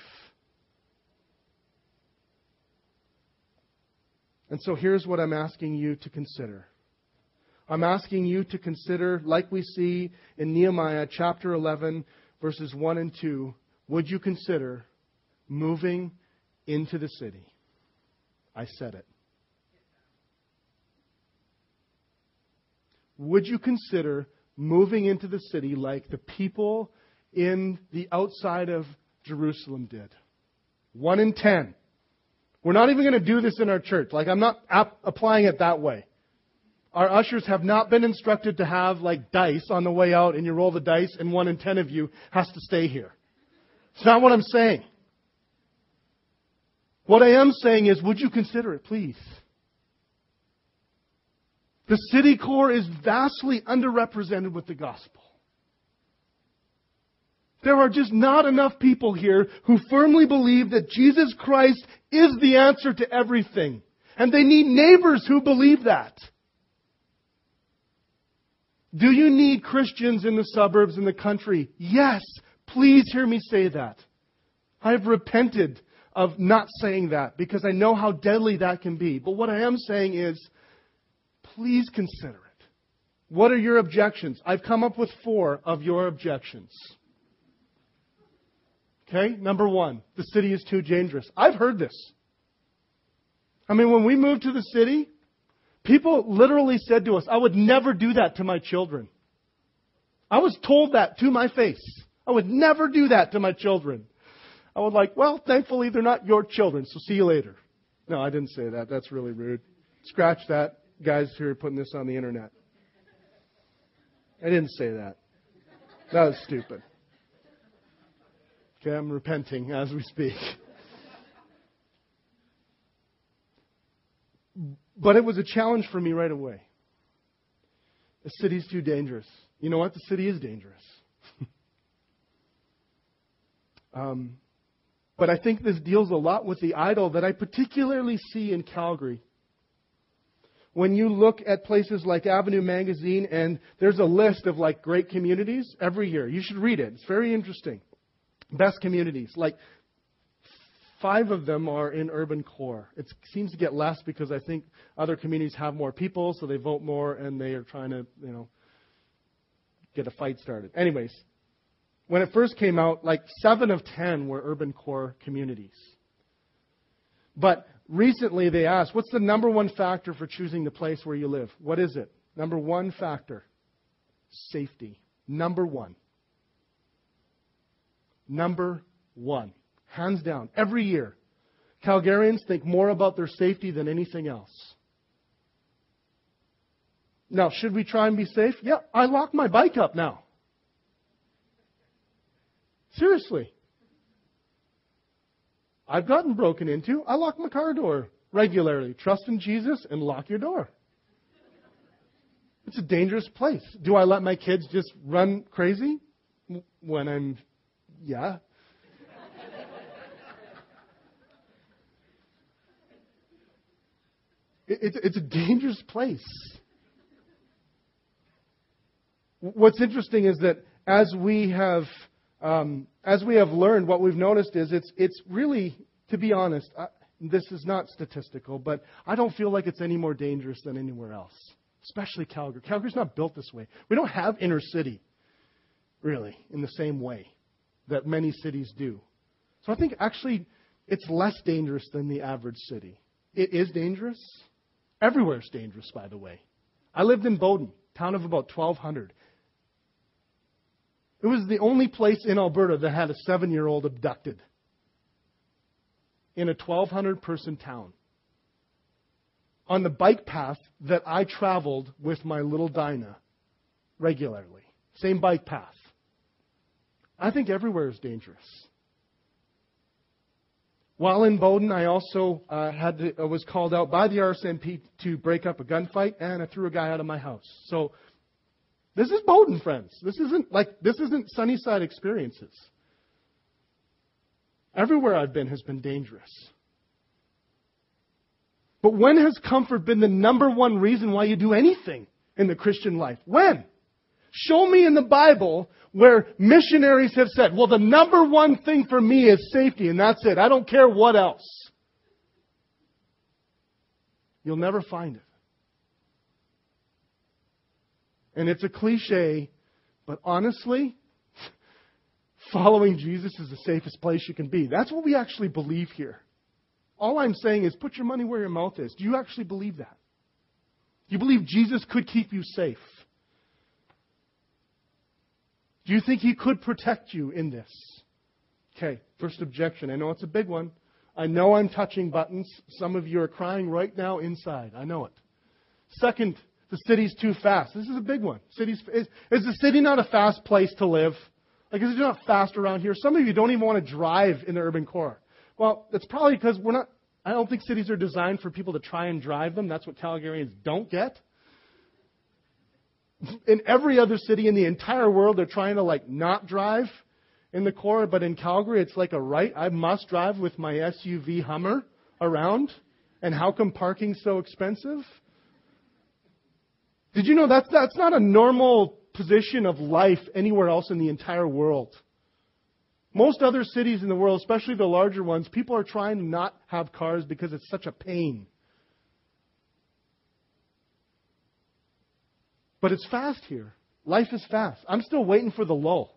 And so here's what I'm asking you to consider. I'm asking you to consider, like we see in Nehemiah chapter 11, verses 1 and 2, would you consider moving into the city? I said it. Would you consider moving into the city like the people in the outside of Jerusalem did? One in ten. We're not even going to do this in our church. Like, I'm not ap- applying it that way. Our ushers have not been instructed to have like dice on the way out and you roll the dice and one in ten of you has to stay here. It's not what I'm saying. What I am saying is, would you consider it, please? The city core is vastly underrepresented with the gospel. There are just not enough people here who firmly believe that Jesus Christ is the answer to everything. And they need neighbors who believe that. Do you need Christians in the suburbs in the country? Yes. Please hear me say that. I've repented of not saying that because I know how deadly that can be. But what I am saying is, please consider it. What are your objections? I've come up with four of your objections. Okay, number one, the city is too dangerous. I've heard this. I mean, when we moved to the city, People literally said to us, I would never do that to my children. I was told that to my face. I would never do that to my children. I was like, well, thankfully they're not your children, so see you later. No, I didn't say that. That's really rude. Scratch that, guys who are putting this on the internet. I didn't say that. That was stupid. Okay, I'm repenting as we speak. But it was a challenge for me right away. The city's too dangerous. You know what? The city is dangerous. um, but I think this deals a lot with the idol that I particularly see in Calgary. When you look at places like Avenue Magazine, and there's a list of like great communities every year. You should read it. It's very interesting. Best communities. Like Five of them are in urban core. It seems to get less because I think other communities have more people, so they vote more, and they are trying to, you know, get a fight started. Anyways, when it first came out, like seven of ten were urban core communities. But recently they asked, what's the number one factor for choosing the place where you live? What is it? Number one factor safety. Number one. Number one. Hands down. Every year. Calgarians think more about their safety than anything else. Now, should we try and be safe? Yeah, I lock my bike up now. Seriously. I've gotten broken into. I lock my car door regularly. Trust in Jesus and lock your door. It's a dangerous place. Do I let my kids just run crazy when I'm, yeah. It's, it's a dangerous place. What's interesting is that as we have um, as we have learned, what we've noticed is it's it's really, to be honest, I, this is not statistical, but I don't feel like it's any more dangerous than anywhere else, especially Calgary. Calgary's not built this way. We don't have inner city, really, in the same way that many cities do. So I think actually it's less dangerous than the average city. It is dangerous. Everywhere is dangerous, by the way. I lived in Bowden, town of about 1,200. It was the only place in Alberta that had a seven year old abducted in a 1,200 person town. On the bike path that I traveled with my little Dinah regularly. Same bike path. I think everywhere is dangerous. While in Bowden, I also uh, had to, uh, was called out by the RCMP to break up a gunfight, and I threw a guy out of my house. So this is Bowden, friends. This isn't like this isn't Sunnyside experiences. Everywhere I've been has been dangerous. But when has comfort been the number one reason why you do anything in the Christian life? When? Show me in the Bible where missionaries have said, well, the number one thing for me is safety, and that's it. I don't care what else. You'll never find it. And it's a cliche, but honestly, following Jesus is the safest place you can be. That's what we actually believe here. All I'm saying is put your money where your mouth is. Do you actually believe that? You believe Jesus could keep you safe? Do you think he could protect you in this? Okay, first objection. I know it's a big one. I know I'm touching buttons. Some of you are crying right now inside. I know it. Second the city's too fast. This is a big one. Cities, is, is the city not a fast place to live? Like, is it not fast around here? Some of you don't even want to drive in the urban core. Well, it's probably because we're not, I don't think cities are designed for people to try and drive them. That's what Calgarians don't get. In every other city in the entire world, they're trying to, like, not drive in the core, but in Calgary, it's like a right. I must drive with my SUV Hummer around. And how come parking's so expensive? Did you know that's, that's not a normal position of life anywhere else in the entire world? Most other cities in the world, especially the larger ones, people are trying to not have cars because it's such a pain. But it's fast here. Life is fast. I'm still waiting for the lull.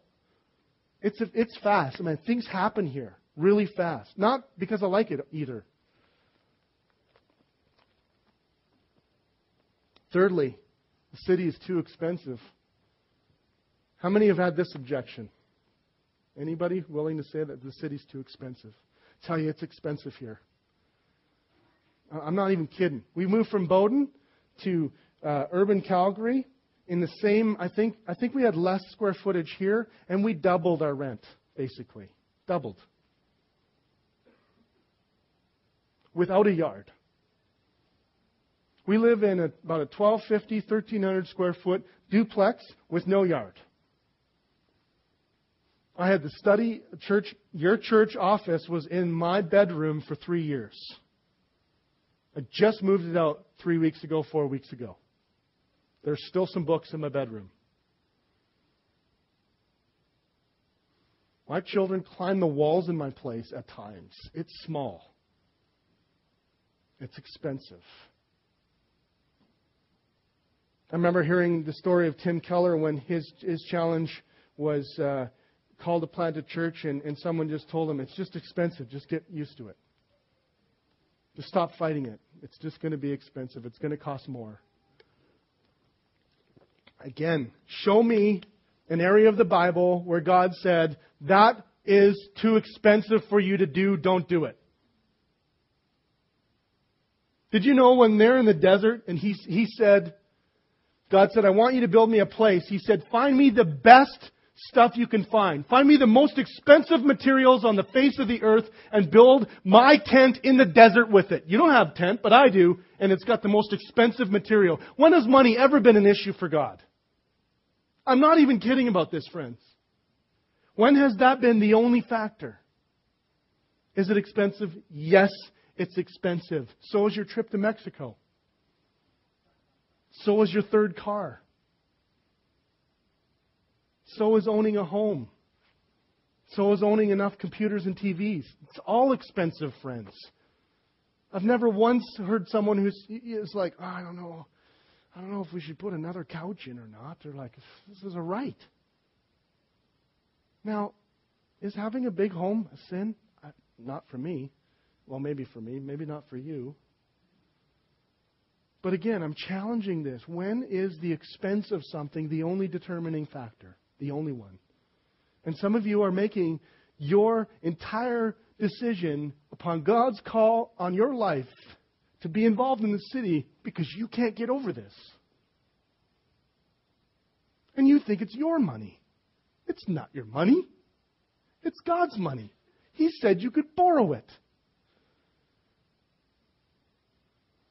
It's, it's fast. I mean, things happen here really fast. Not because I like it either. Thirdly, the city is too expensive. How many have had this objection? Anybody willing to say that the city's too expensive? tell you it's expensive here. I'm not even kidding. We moved from Bowden to uh, urban Calgary in the same. I think I think we had less square footage here, and we doubled our rent basically, doubled without a yard. We live in a, about a 1250, 1300 square foot duplex with no yard. I had the study church, your church office was in my bedroom for three years. I just moved it out three weeks ago, four weeks ago. There's still some books in my bedroom. My children climb the walls in my place at times. It's small. It's expensive. I remember hearing the story of Tim Keller when his, his challenge was uh, called to plant a church, and, and someone just told him, It's just expensive. Just get used to it. Just stop fighting it. It's just going to be expensive. It's going to cost more. Again, show me an area of the Bible where God said, That is too expensive for you to do, don't do it. Did you know when they're in the desert and he, he said, God said, I want you to build me a place. He said, find me the best stuff you can find. Find me the most expensive materials on the face of the earth and build my tent in the desert with it. You don't have tent, but I do, and it's got the most expensive material. When has money ever been an issue for God? I'm not even kidding about this, friends. When has that been the only factor? Is it expensive? Yes, it's expensive. So is your trip to Mexico. So is your third car. So is owning a home. So is owning enough computers and TVs. It's all expensive, friends. I've never once heard someone who's is like, oh, I don't know, I don't know if we should put another couch in or not. They're like, this is a right. Now, is having a big home a sin? Not for me. Well, maybe for me, maybe not for you. But again, I'm challenging this. When is the expense of something the only determining factor? The only one. And some of you are making your entire decision upon God's call on your life to be involved in the city because you can't get over this. And you think it's your money. It's not your money. It's God's money. He said you could borrow it.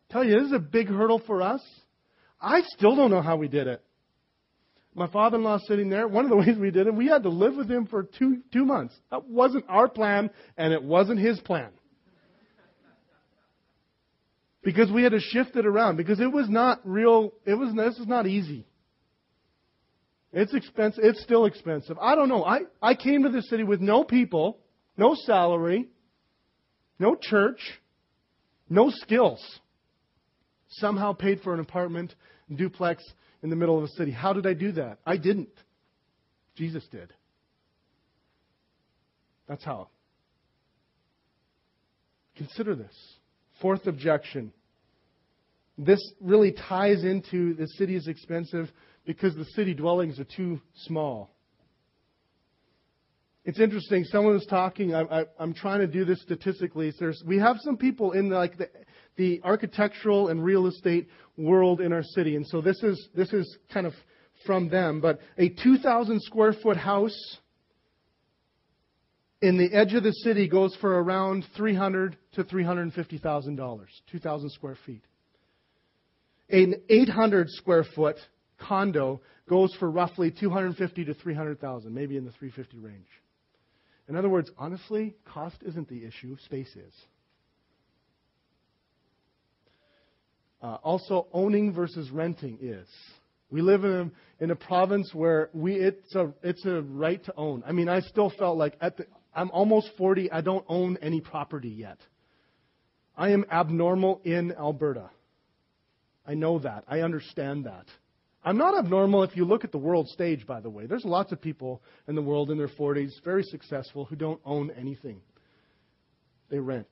Tell you, this is a big hurdle for us. I still don't know how we did it. My father in law sitting there, one of the ways we did it, we had to live with him for two, two months. That wasn't our plan, and it wasn't his plan. Because we had to shift it around, because it was not real, it was, this is not easy. It's expensive, it's still expensive. I don't know. I, I came to this city with no people, no salary, no church, no skills somehow paid for an apartment, duplex in the middle of a city. How did I do that? I didn't. Jesus did. That's how. Consider this. Fourth objection. This really ties into the city is expensive because the city dwellings are too small. It's interesting. Someone was talking. I, am trying to do this statistically. There's, we have some people in the, like the the architectural and real estate world in our city. And so this is, this is kind of from them. But a 2,000 square foot house in the edge of the city goes for around 300 to 350,000 dollars, 2,000 square feet. An 800 square foot condo goes for roughly 250 to 300,000, maybe in the 350 range. In other words, honestly, cost isn't the issue, space is. Uh, also, owning versus renting is. We live in a, in a province where we it's a it's a right to own. I mean, I still felt like at the, I'm almost 40. I don't own any property yet. I am abnormal in Alberta. I know that. I understand that. I'm not abnormal if you look at the world stage, by the way. There's lots of people in the world in their 40s, very successful, who don't own anything. They rent.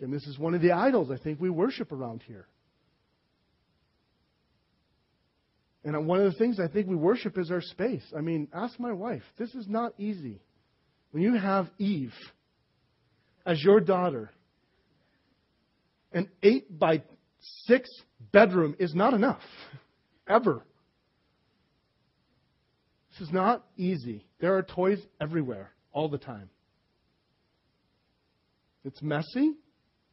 And this is one of the idols I think we worship around here. And one of the things I think we worship is our space. I mean, ask my wife. This is not easy. When you have Eve as your daughter, an eight by six bedroom is not enough. Ever. This is not easy. There are toys everywhere, all the time. It's messy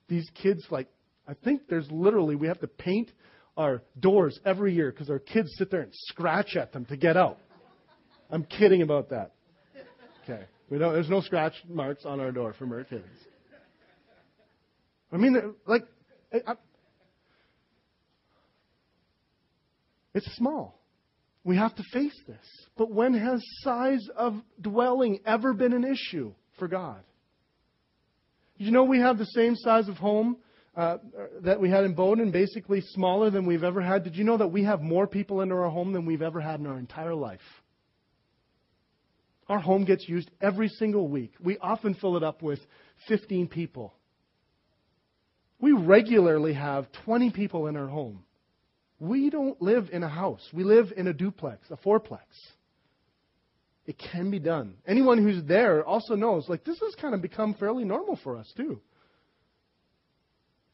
these kids, like, I think there's literally, we have to paint our doors every year because our kids sit there and scratch at them to get out. I'm kidding about that. Okay. We don't, there's no scratch marks on our door from our kids. I mean, like, it's small. We have to face this. But when has size of dwelling ever been an issue for God? You know we have the same size of home uh, that we had in Bowden, basically smaller than we've ever had. Did you know that we have more people in our home than we've ever had in our entire life? Our home gets used every single week. We often fill it up with 15 people. We regularly have 20 people in our home. We don't live in a house. We live in a duplex, a fourplex. It can be done. Anyone who's there also knows, like, this has kind of become fairly normal for us, too.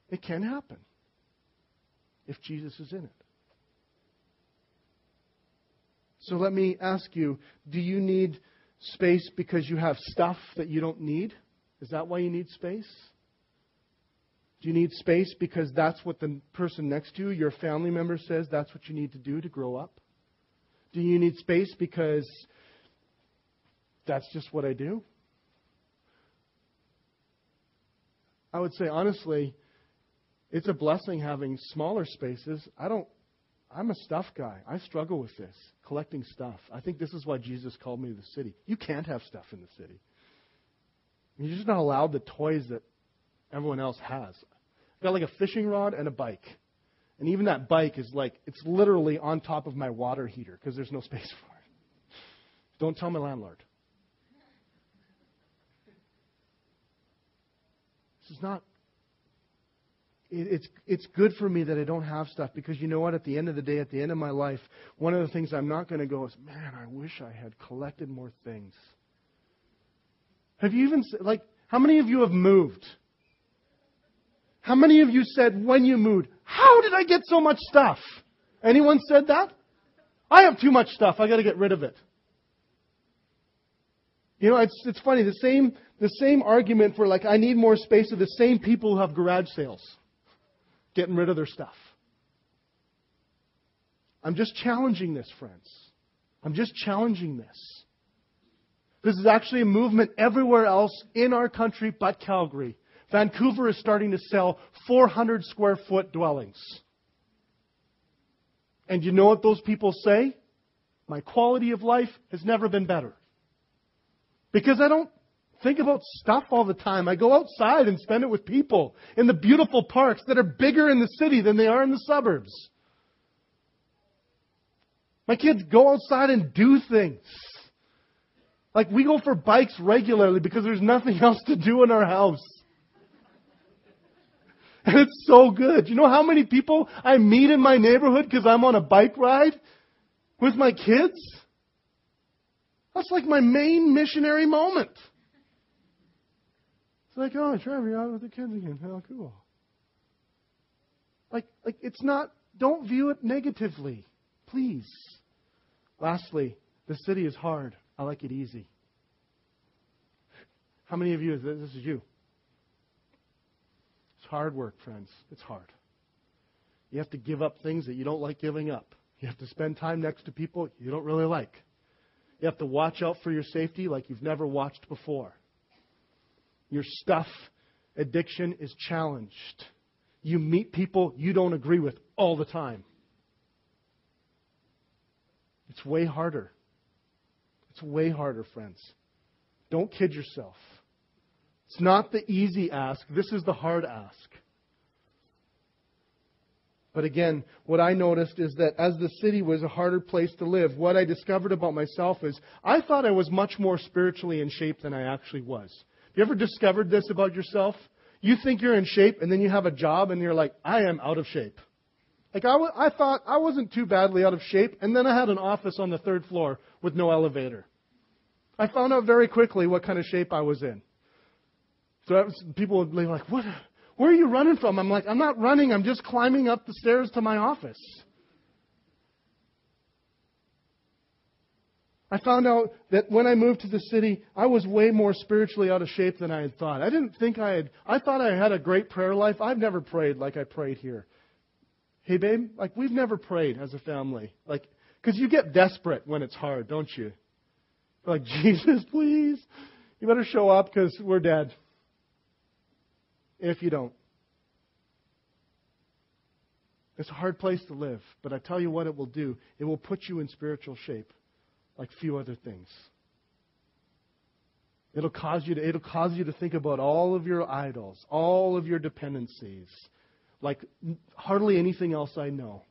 It can happen if Jesus is in it. So let me ask you do you need space because you have stuff that you don't need? Is that why you need space? Do you need space because that's what the person next to you, your family member, says that's what you need to do to grow up? Do you need space because that's just what I do? I would say, honestly, it's a blessing having smaller spaces. I don't, I'm a stuff guy. I struggle with this, collecting stuff. I think this is why Jesus called me to the city. You can't have stuff in the city. You're just not allowed the toys that everyone else has. I've got like a fishing rod and a bike. And even that bike is like, it's literally on top of my water heater because there's no space for it. Don't tell my landlord. This is not. It, it's, it's good for me that I don't have stuff because you know what? At the end of the day, at the end of my life, one of the things I'm not going to go is, man, I wish I had collected more things. Have you even, like, how many of you have moved? How many of you said when you moved, how did I get so much stuff? Anyone said that? I have too much stuff. I got to get rid of it. You know, it's, it's funny. The same, the same argument for like, I need more space are the same people who have garage sales. Getting rid of their stuff. I'm just challenging this, friends. I'm just challenging this. This is actually a movement everywhere else in our country but Calgary. Vancouver is starting to sell 400 square foot dwellings. And you know what those people say? My quality of life has never been better. Because I don't think about stuff all the time. I go outside and spend it with people in the beautiful parks that are bigger in the city than they are in the suburbs. My kids go outside and do things. Like we go for bikes regularly because there's nothing else to do in our house. And it's so good. You know how many people I meet in my neighborhood because I'm on a bike ride with my kids? That's like my main missionary moment. It's like, oh, Trevor, you're out with the kids again. How cool. Like, like it's not, don't view it negatively. Please. Lastly, the city is hard. I like it easy. How many of you, is this is you? It's hard work, friends. It's hard. You have to give up things that you don't like giving up. You have to spend time next to people you don't really like. You have to watch out for your safety like you've never watched before. Your stuff addiction is challenged. You meet people you don't agree with all the time. It's way harder. It's way harder, friends. Don't kid yourself. It's not the easy ask, this is the hard ask. But again, what I noticed is that as the city was a harder place to live, what I discovered about myself is I thought I was much more spiritually in shape than I actually was. You ever discovered this about yourself? You think you're in shape, and then you have a job, and you're like, I am out of shape. Like, I, w- I thought I wasn't too badly out of shape, and then I had an office on the third floor with no elevator. I found out very quickly what kind of shape I was in. So was, people would be like, what? Where are you running from? I'm like, I'm not running. I'm just climbing up the stairs to my office. I found out that when I moved to the city, I was way more spiritually out of shape than I had thought. I didn't think I had, I thought I had a great prayer life. I've never prayed like I prayed here. Hey, babe, like we've never prayed as a family. Like, because you get desperate when it's hard, don't you? Like, Jesus, please, you better show up because we're dead if you don't. It's a hard place to live, but I tell you what it will do. It will put you in spiritual shape like few other things. It'll cause you to, it'll cause you to think about all of your idols, all of your dependencies, like hardly anything else I know.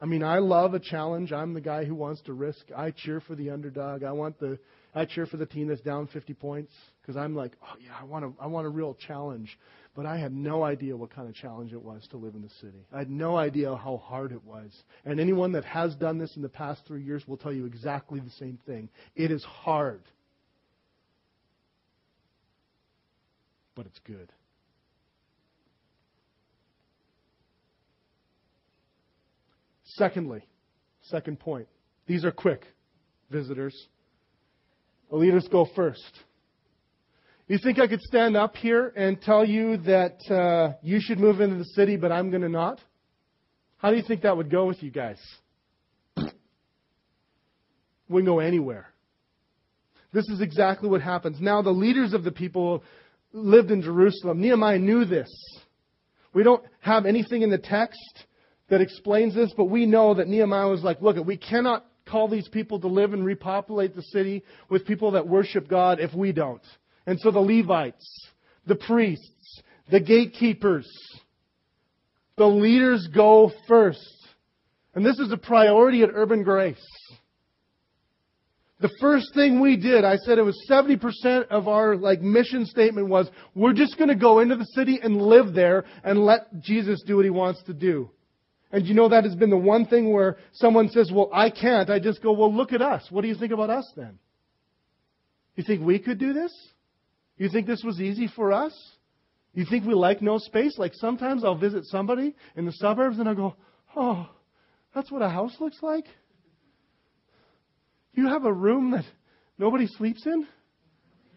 I mean, I love a challenge. I'm the guy who wants to risk. I cheer for the underdog. I want the I cheer for the team that's down 50 points because I'm like, oh yeah, I want a I want a real challenge. But I had no idea what kind of challenge it was to live in the city. I had no idea how hard it was. And anyone that has done this in the past three years will tell you exactly the same thing. It is hard. But it's good. Secondly, second point. These are quick, visitors. The leaders go first. You think I could stand up here and tell you that uh, you should move into the city, but I'm going to not? How do you think that would go with you guys? Wouldn't go anywhere. This is exactly what happens. Now, the leaders of the people lived in Jerusalem. Nehemiah knew this. We don't have anything in the text that explains this, but we know that Nehemiah was like, look, we cannot call these people to live and repopulate the city with people that worship God if we don't. And so the Levites, the priests, the gatekeepers, the leaders go first. And this is a priority at Urban Grace. The first thing we did, I said it was 70% of our like mission statement was we're just going to go into the city and live there and let Jesus do what he wants to do. And you know that has been the one thing where someone says, "Well, I can't." I just go, "Well, look at us. What do you think about us then?" You think we could do this? You think this was easy for us? You think we like no space? Like sometimes I'll visit somebody in the suburbs and I'll go, oh, that's what a house looks like? You have a room that nobody sleeps in?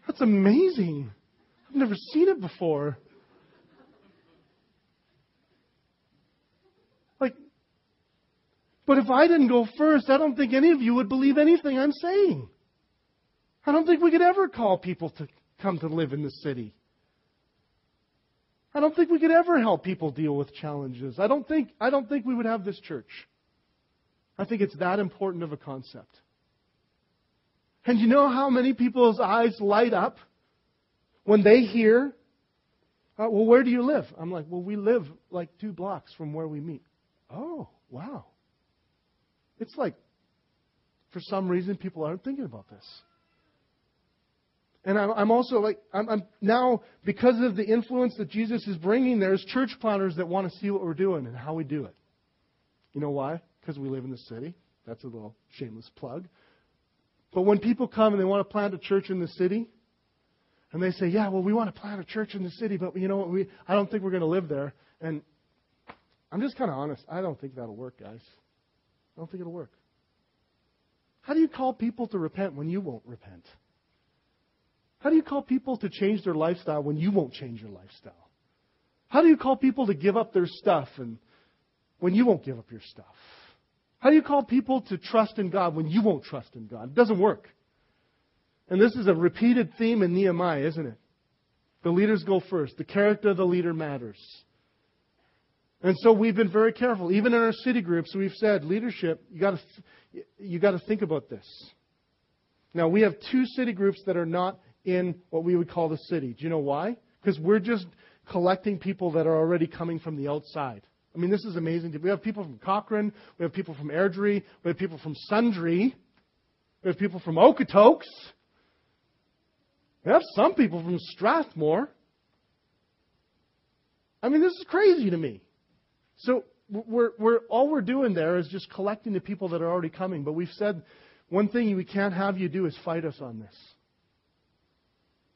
That's amazing. I've never seen it before. Like, but if I didn't go first, I don't think any of you would believe anything I'm saying. I don't think we could ever call people to come to live in the city. I don't think we could ever help people deal with challenges. I don't think, I don't think we would have this church. I think it's that important of a concept. And you know how many people's eyes light up when they hear, uh, well, where do you live? I'm like, well, we live like two blocks from where we meet. Oh, wow. It's like, for some reason, people aren't thinking about this. And I'm also like, I'm, now, because of the influence that Jesus is bringing, there's church planners that want to see what we're doing and how we do it. You know why? Because we live in the city. That's a little shameless plug. But when people come and they want to plant a church in the city, and they say, yeah, well, we want to plant a church in the city, but you know what? We, I don't think we're going to live there. And I'm just kind of honest. I don't think that'll work, guys. I don't think it'll work. How do you call people to repent when you won't repent? How do you call people to change their lifestyle when you won't change your lifestyle? How do you call people to give up their stuff and when you won't give up your stuff? How do you call people to trust in God when you won't trust in God? It doesn't work. And this is a repeated theme in Nehemiah, isn't it? The leaders go first. The character of the leader matters. And so we've been very careful. Even in our city groups, we've said, leadership, you got to you got to think about this. Now we have two city groups that are not in what we would call the city. Do you know why? Because we're just collecting people that are already coming from the outside. I mean, this is amazing. We have people from Cochrane. We have people from Airdrie. We have people from Sundre, We have people from Okotoks. We have some people from Strathmore. I mean, this is crazy to me. So we're, we're, all we're doing there is just collecting the people that are already coming. But we've said one thing we can't have you do is fight us on this.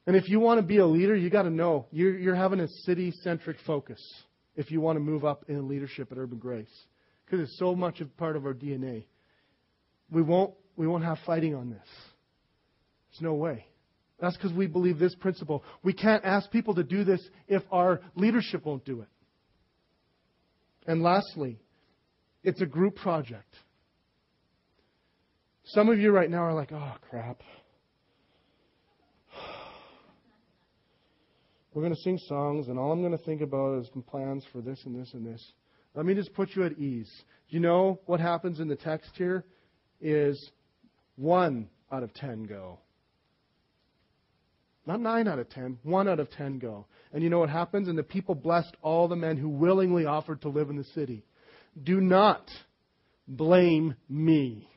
And if you want to be a leader, you got to know you're, you're having a city centric focus if you want to move up in leadership at Urban Grace. Because it's so much of part of our DNA. We won't, we won't have fighting on this. There's no way. That's because we believe this principle. We can't ask people to do this if our leadership won't do it. And lastly, it's a group project. Some of you right now are like, oh, crap. We're going to sing songs, and all I'm going to think about is plans for this and this and this. Let me just put you at ease. You know what happens in the text here is one out of ten go. Not nine out of ten, one out of ten go. And you know what happens? And the people blessed all the men who willingly offered to live in the city. Do not blame me.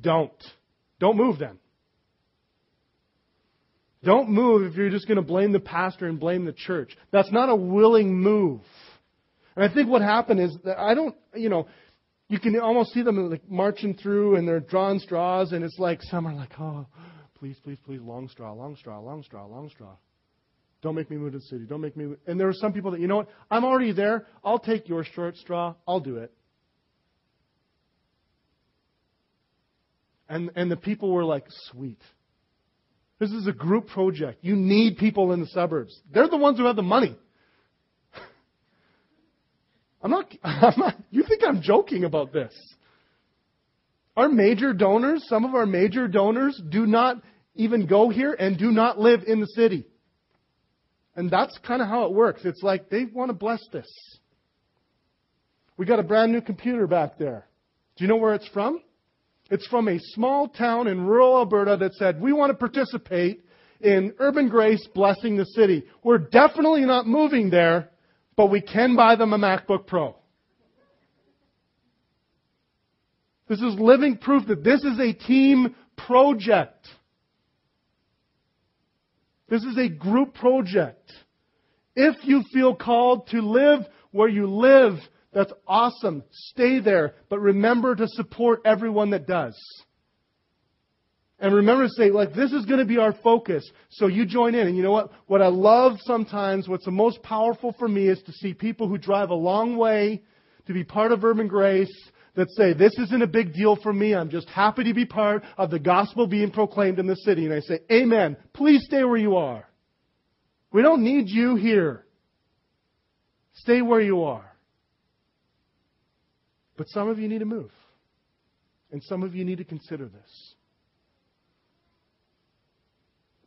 Don't. Don't move then. Don't move if you're just going to blame the pastor and blame the church. That's not a willing move. And I think what happened is that I don't, you know, you can almost see them like marching through and they're drawing straws and it's like some are like, oh, please, please, please, long straw, long straw, long straw, long straw. Don't make me move to the city. Don't make me. Move. And there were some people that, you know what? I'm already there. I'll take your short straw. I'll do it. And, and the people were like, sweet. This is a group project. You need people in the suburbs. They're the ones who have the money. I'm not, I'm not, you think I'm joking about this. Our major donors, some of our major donors do not even go here and do not live in the city. And that's kind of how it works. It's like they want to bless this. We got a brand new computer back there. Do you know where it's from? It's from a small town in rural Alberta that said, we want to participate in urban grace blessing the city. We're definitely not moving there, but we can buy them a MacBook Pro. This is living proof that this is a team project. This is a group project. If you feel called to live where you live, that's awesome. Stay there. But remember to support everyone that does. And remember to say, like, this is going to be our focus. So you join in. And you know what? What I love sometimes, what's the most powerful for me is to see people who drive a long way to be part of Urban Grace that say, this isn't a big deal for me. I'm just happy to be part of the gospel being proclaimed in the city. And I say, amen. Please stay where you are. We don't need you here. Stay where you are. But some of you need to move. And some of you need to consider this.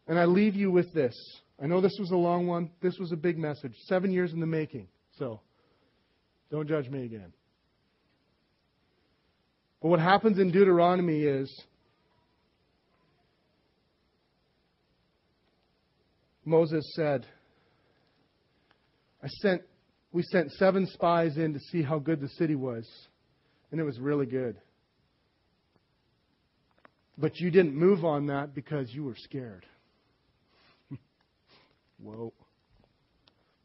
And I leave you with this. I know this was a long one. This was a big message. Seven years in the making. So don't judge me again. But what happens in Deuteronomy is Moses said, I sent we sent seven spies in to see how good the city was and it was really good. But you didn't move on that because you were scared. Whoa.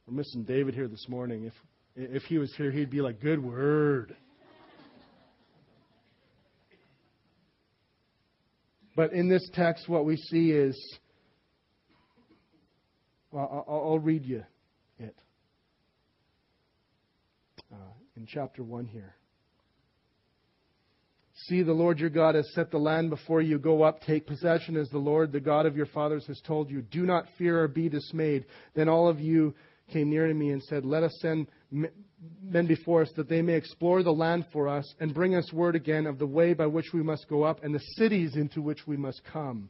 We're missing David here this morning. If if he was here, he'd be like, "Good word." But in this text, what we see is, well, I'll, I'll read you it uh, in chapter one here. See, the Lord your God has set the land before you. Go up, take possession as the Lord, the God of your fathers, has told you. Do not fear or be dismayed. Then all of you came near to me and said, Let us send men before us that they may explore the land for us and bring us word again of the way by which we must go up and the cities into which we must come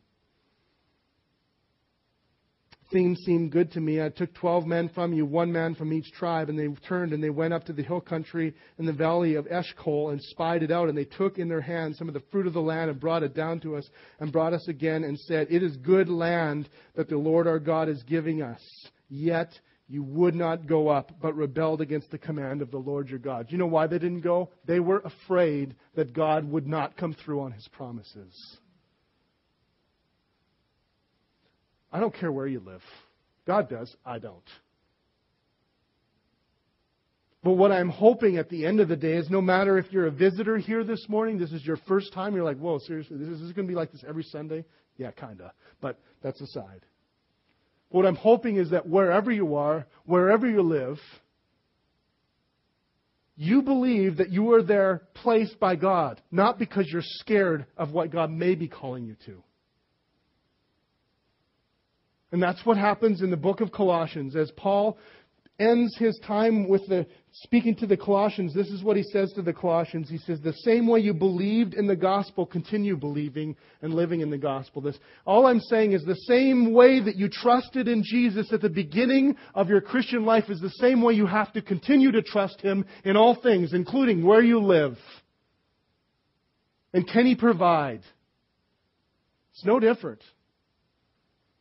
theme seemed good to me. I took 12 men from you, one man from each tribe, and they turned and they went up to the hill country in the valley of Eshcol and spied it out. And they took in their hands some of the fruit of the land and brought it down to us and brought us again and said, It is good land that the Lord our God is giving us. Yet you would not go up, but rebelled against the command of the Lord your God. You know why they didn't go? They were afraid that God would not come through on his promises. I don't care where you live. God does. I don't. But what I'm hoping at the end of the day is no matter if you're a visitor here this morning, this is your first time, you're like, whoa, seriously, this is, this going to be like this every Sunday? Yeah, kind of. But that's aside. What I'm hoping is that wherever you are, wherever you live, you believe that you are there placed by God, not because you're scared of what God may be calling you to. And that's what happens in the book of Colossians. As Paul ends his time with the speaking to the Colossians, this is what he says to the Colossians. He says, The same way you believed in the gospel, continue believing and living in the gospel. This all I'm saying is the same way that you trusted in Jesus at the beginning of your Christian life is the same way you have to continue to trust him in all things, including where you live. And can he provide? It's no different.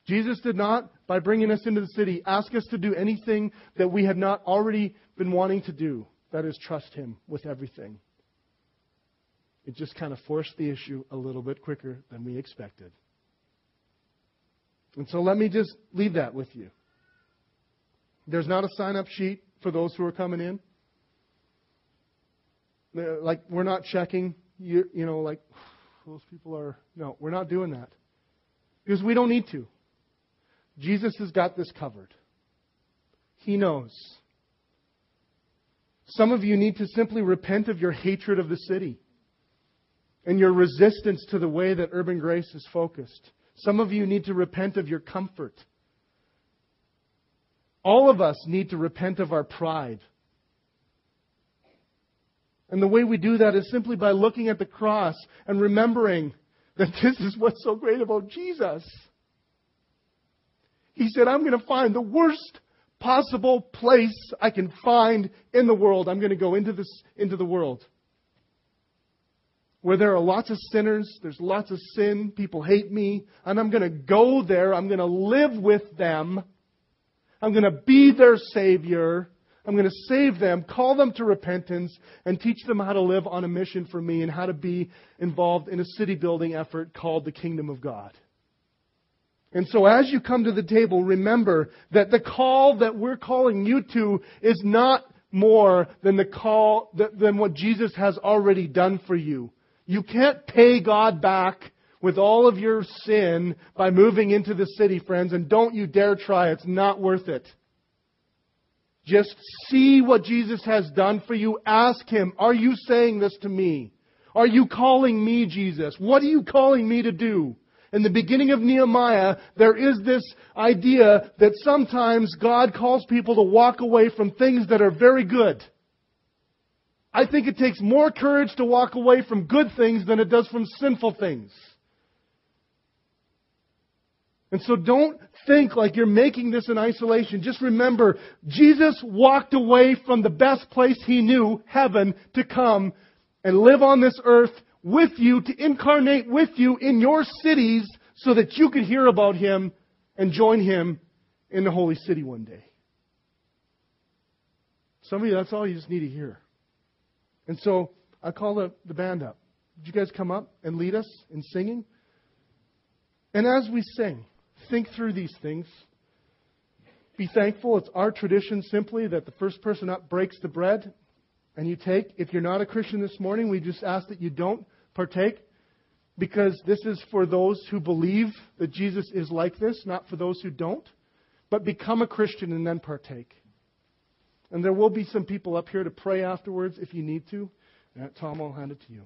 Jesus did not, by bringing us into the city, ask us to do anything that we had not already been wanting to do. That is, trust Him with everything. It just kind of forced the issue a little bit quicker than we expected. And so let me just leave that with you. There's not a sign up sheet for those who are coming in. Uh, like, we're not checking, you, you know, like, those people are. No, we're not doing that. Because we don't need to. Jesus has got this covered. He knows. Some of you need to simply repent of your hatred of the city and your resistance to the way that urban grace is focused. Some of you need to repent of your comfort. All of us need to repent of our pride. And the way we do that is simply by looking at the cross and remembering that this is what's so great about Jesus. He said, I'm going to find the worst possible place I can find in the world. I'm going to go into this, into the world where there are lots of sinners, there's lots of sin, people hate me, and I'm going to go there, I'm going to live with them, I'm going to be their Savior, I'm going to save them, call them to repentance, and teach them how to live on a mission for me and how to be involved in a city building effort called the Kingdom of God. And so as you come to the table, remember that the call that we're calling you to is not more than the call, than what Jesus has already done for you. You can't pay God back with all of your sin by moving into the city, friends, and don't you dare try. It's not worth it. Just see what Jesus has done for you. Ask Him, are you saying this to me? Are you calling me, Jesus? What are you calling me to do? In the beginning of Nehemiah, there is this idea that sometimes God calls people to walk away from things that are very good. I think it takes more courage to walk away from good things than it does from sinful things. And so don't think like you're making this in isolation. Just remember, Jesus walked away from the best place he knew, heaven, to come and live on this earth with you, to incarnate with you in your cities so that you could hear about him and join him in the holy city one day. Some of you, that's all you just need to hear. And so I call the, the band up. Would you guys come up and lead us in singing? And as we sing, think through these things. Be thankful. It's our tradition simply that the first person up breaks the bread and you take. If you're not a Christian this morning, we just ask that you don't partake because this is for those who believe that Jesus is like this, not for those who don't. But become a Christian and then partake. And there will be some people up here to pray afterwards if you need to. Tom, I'll hand it to you.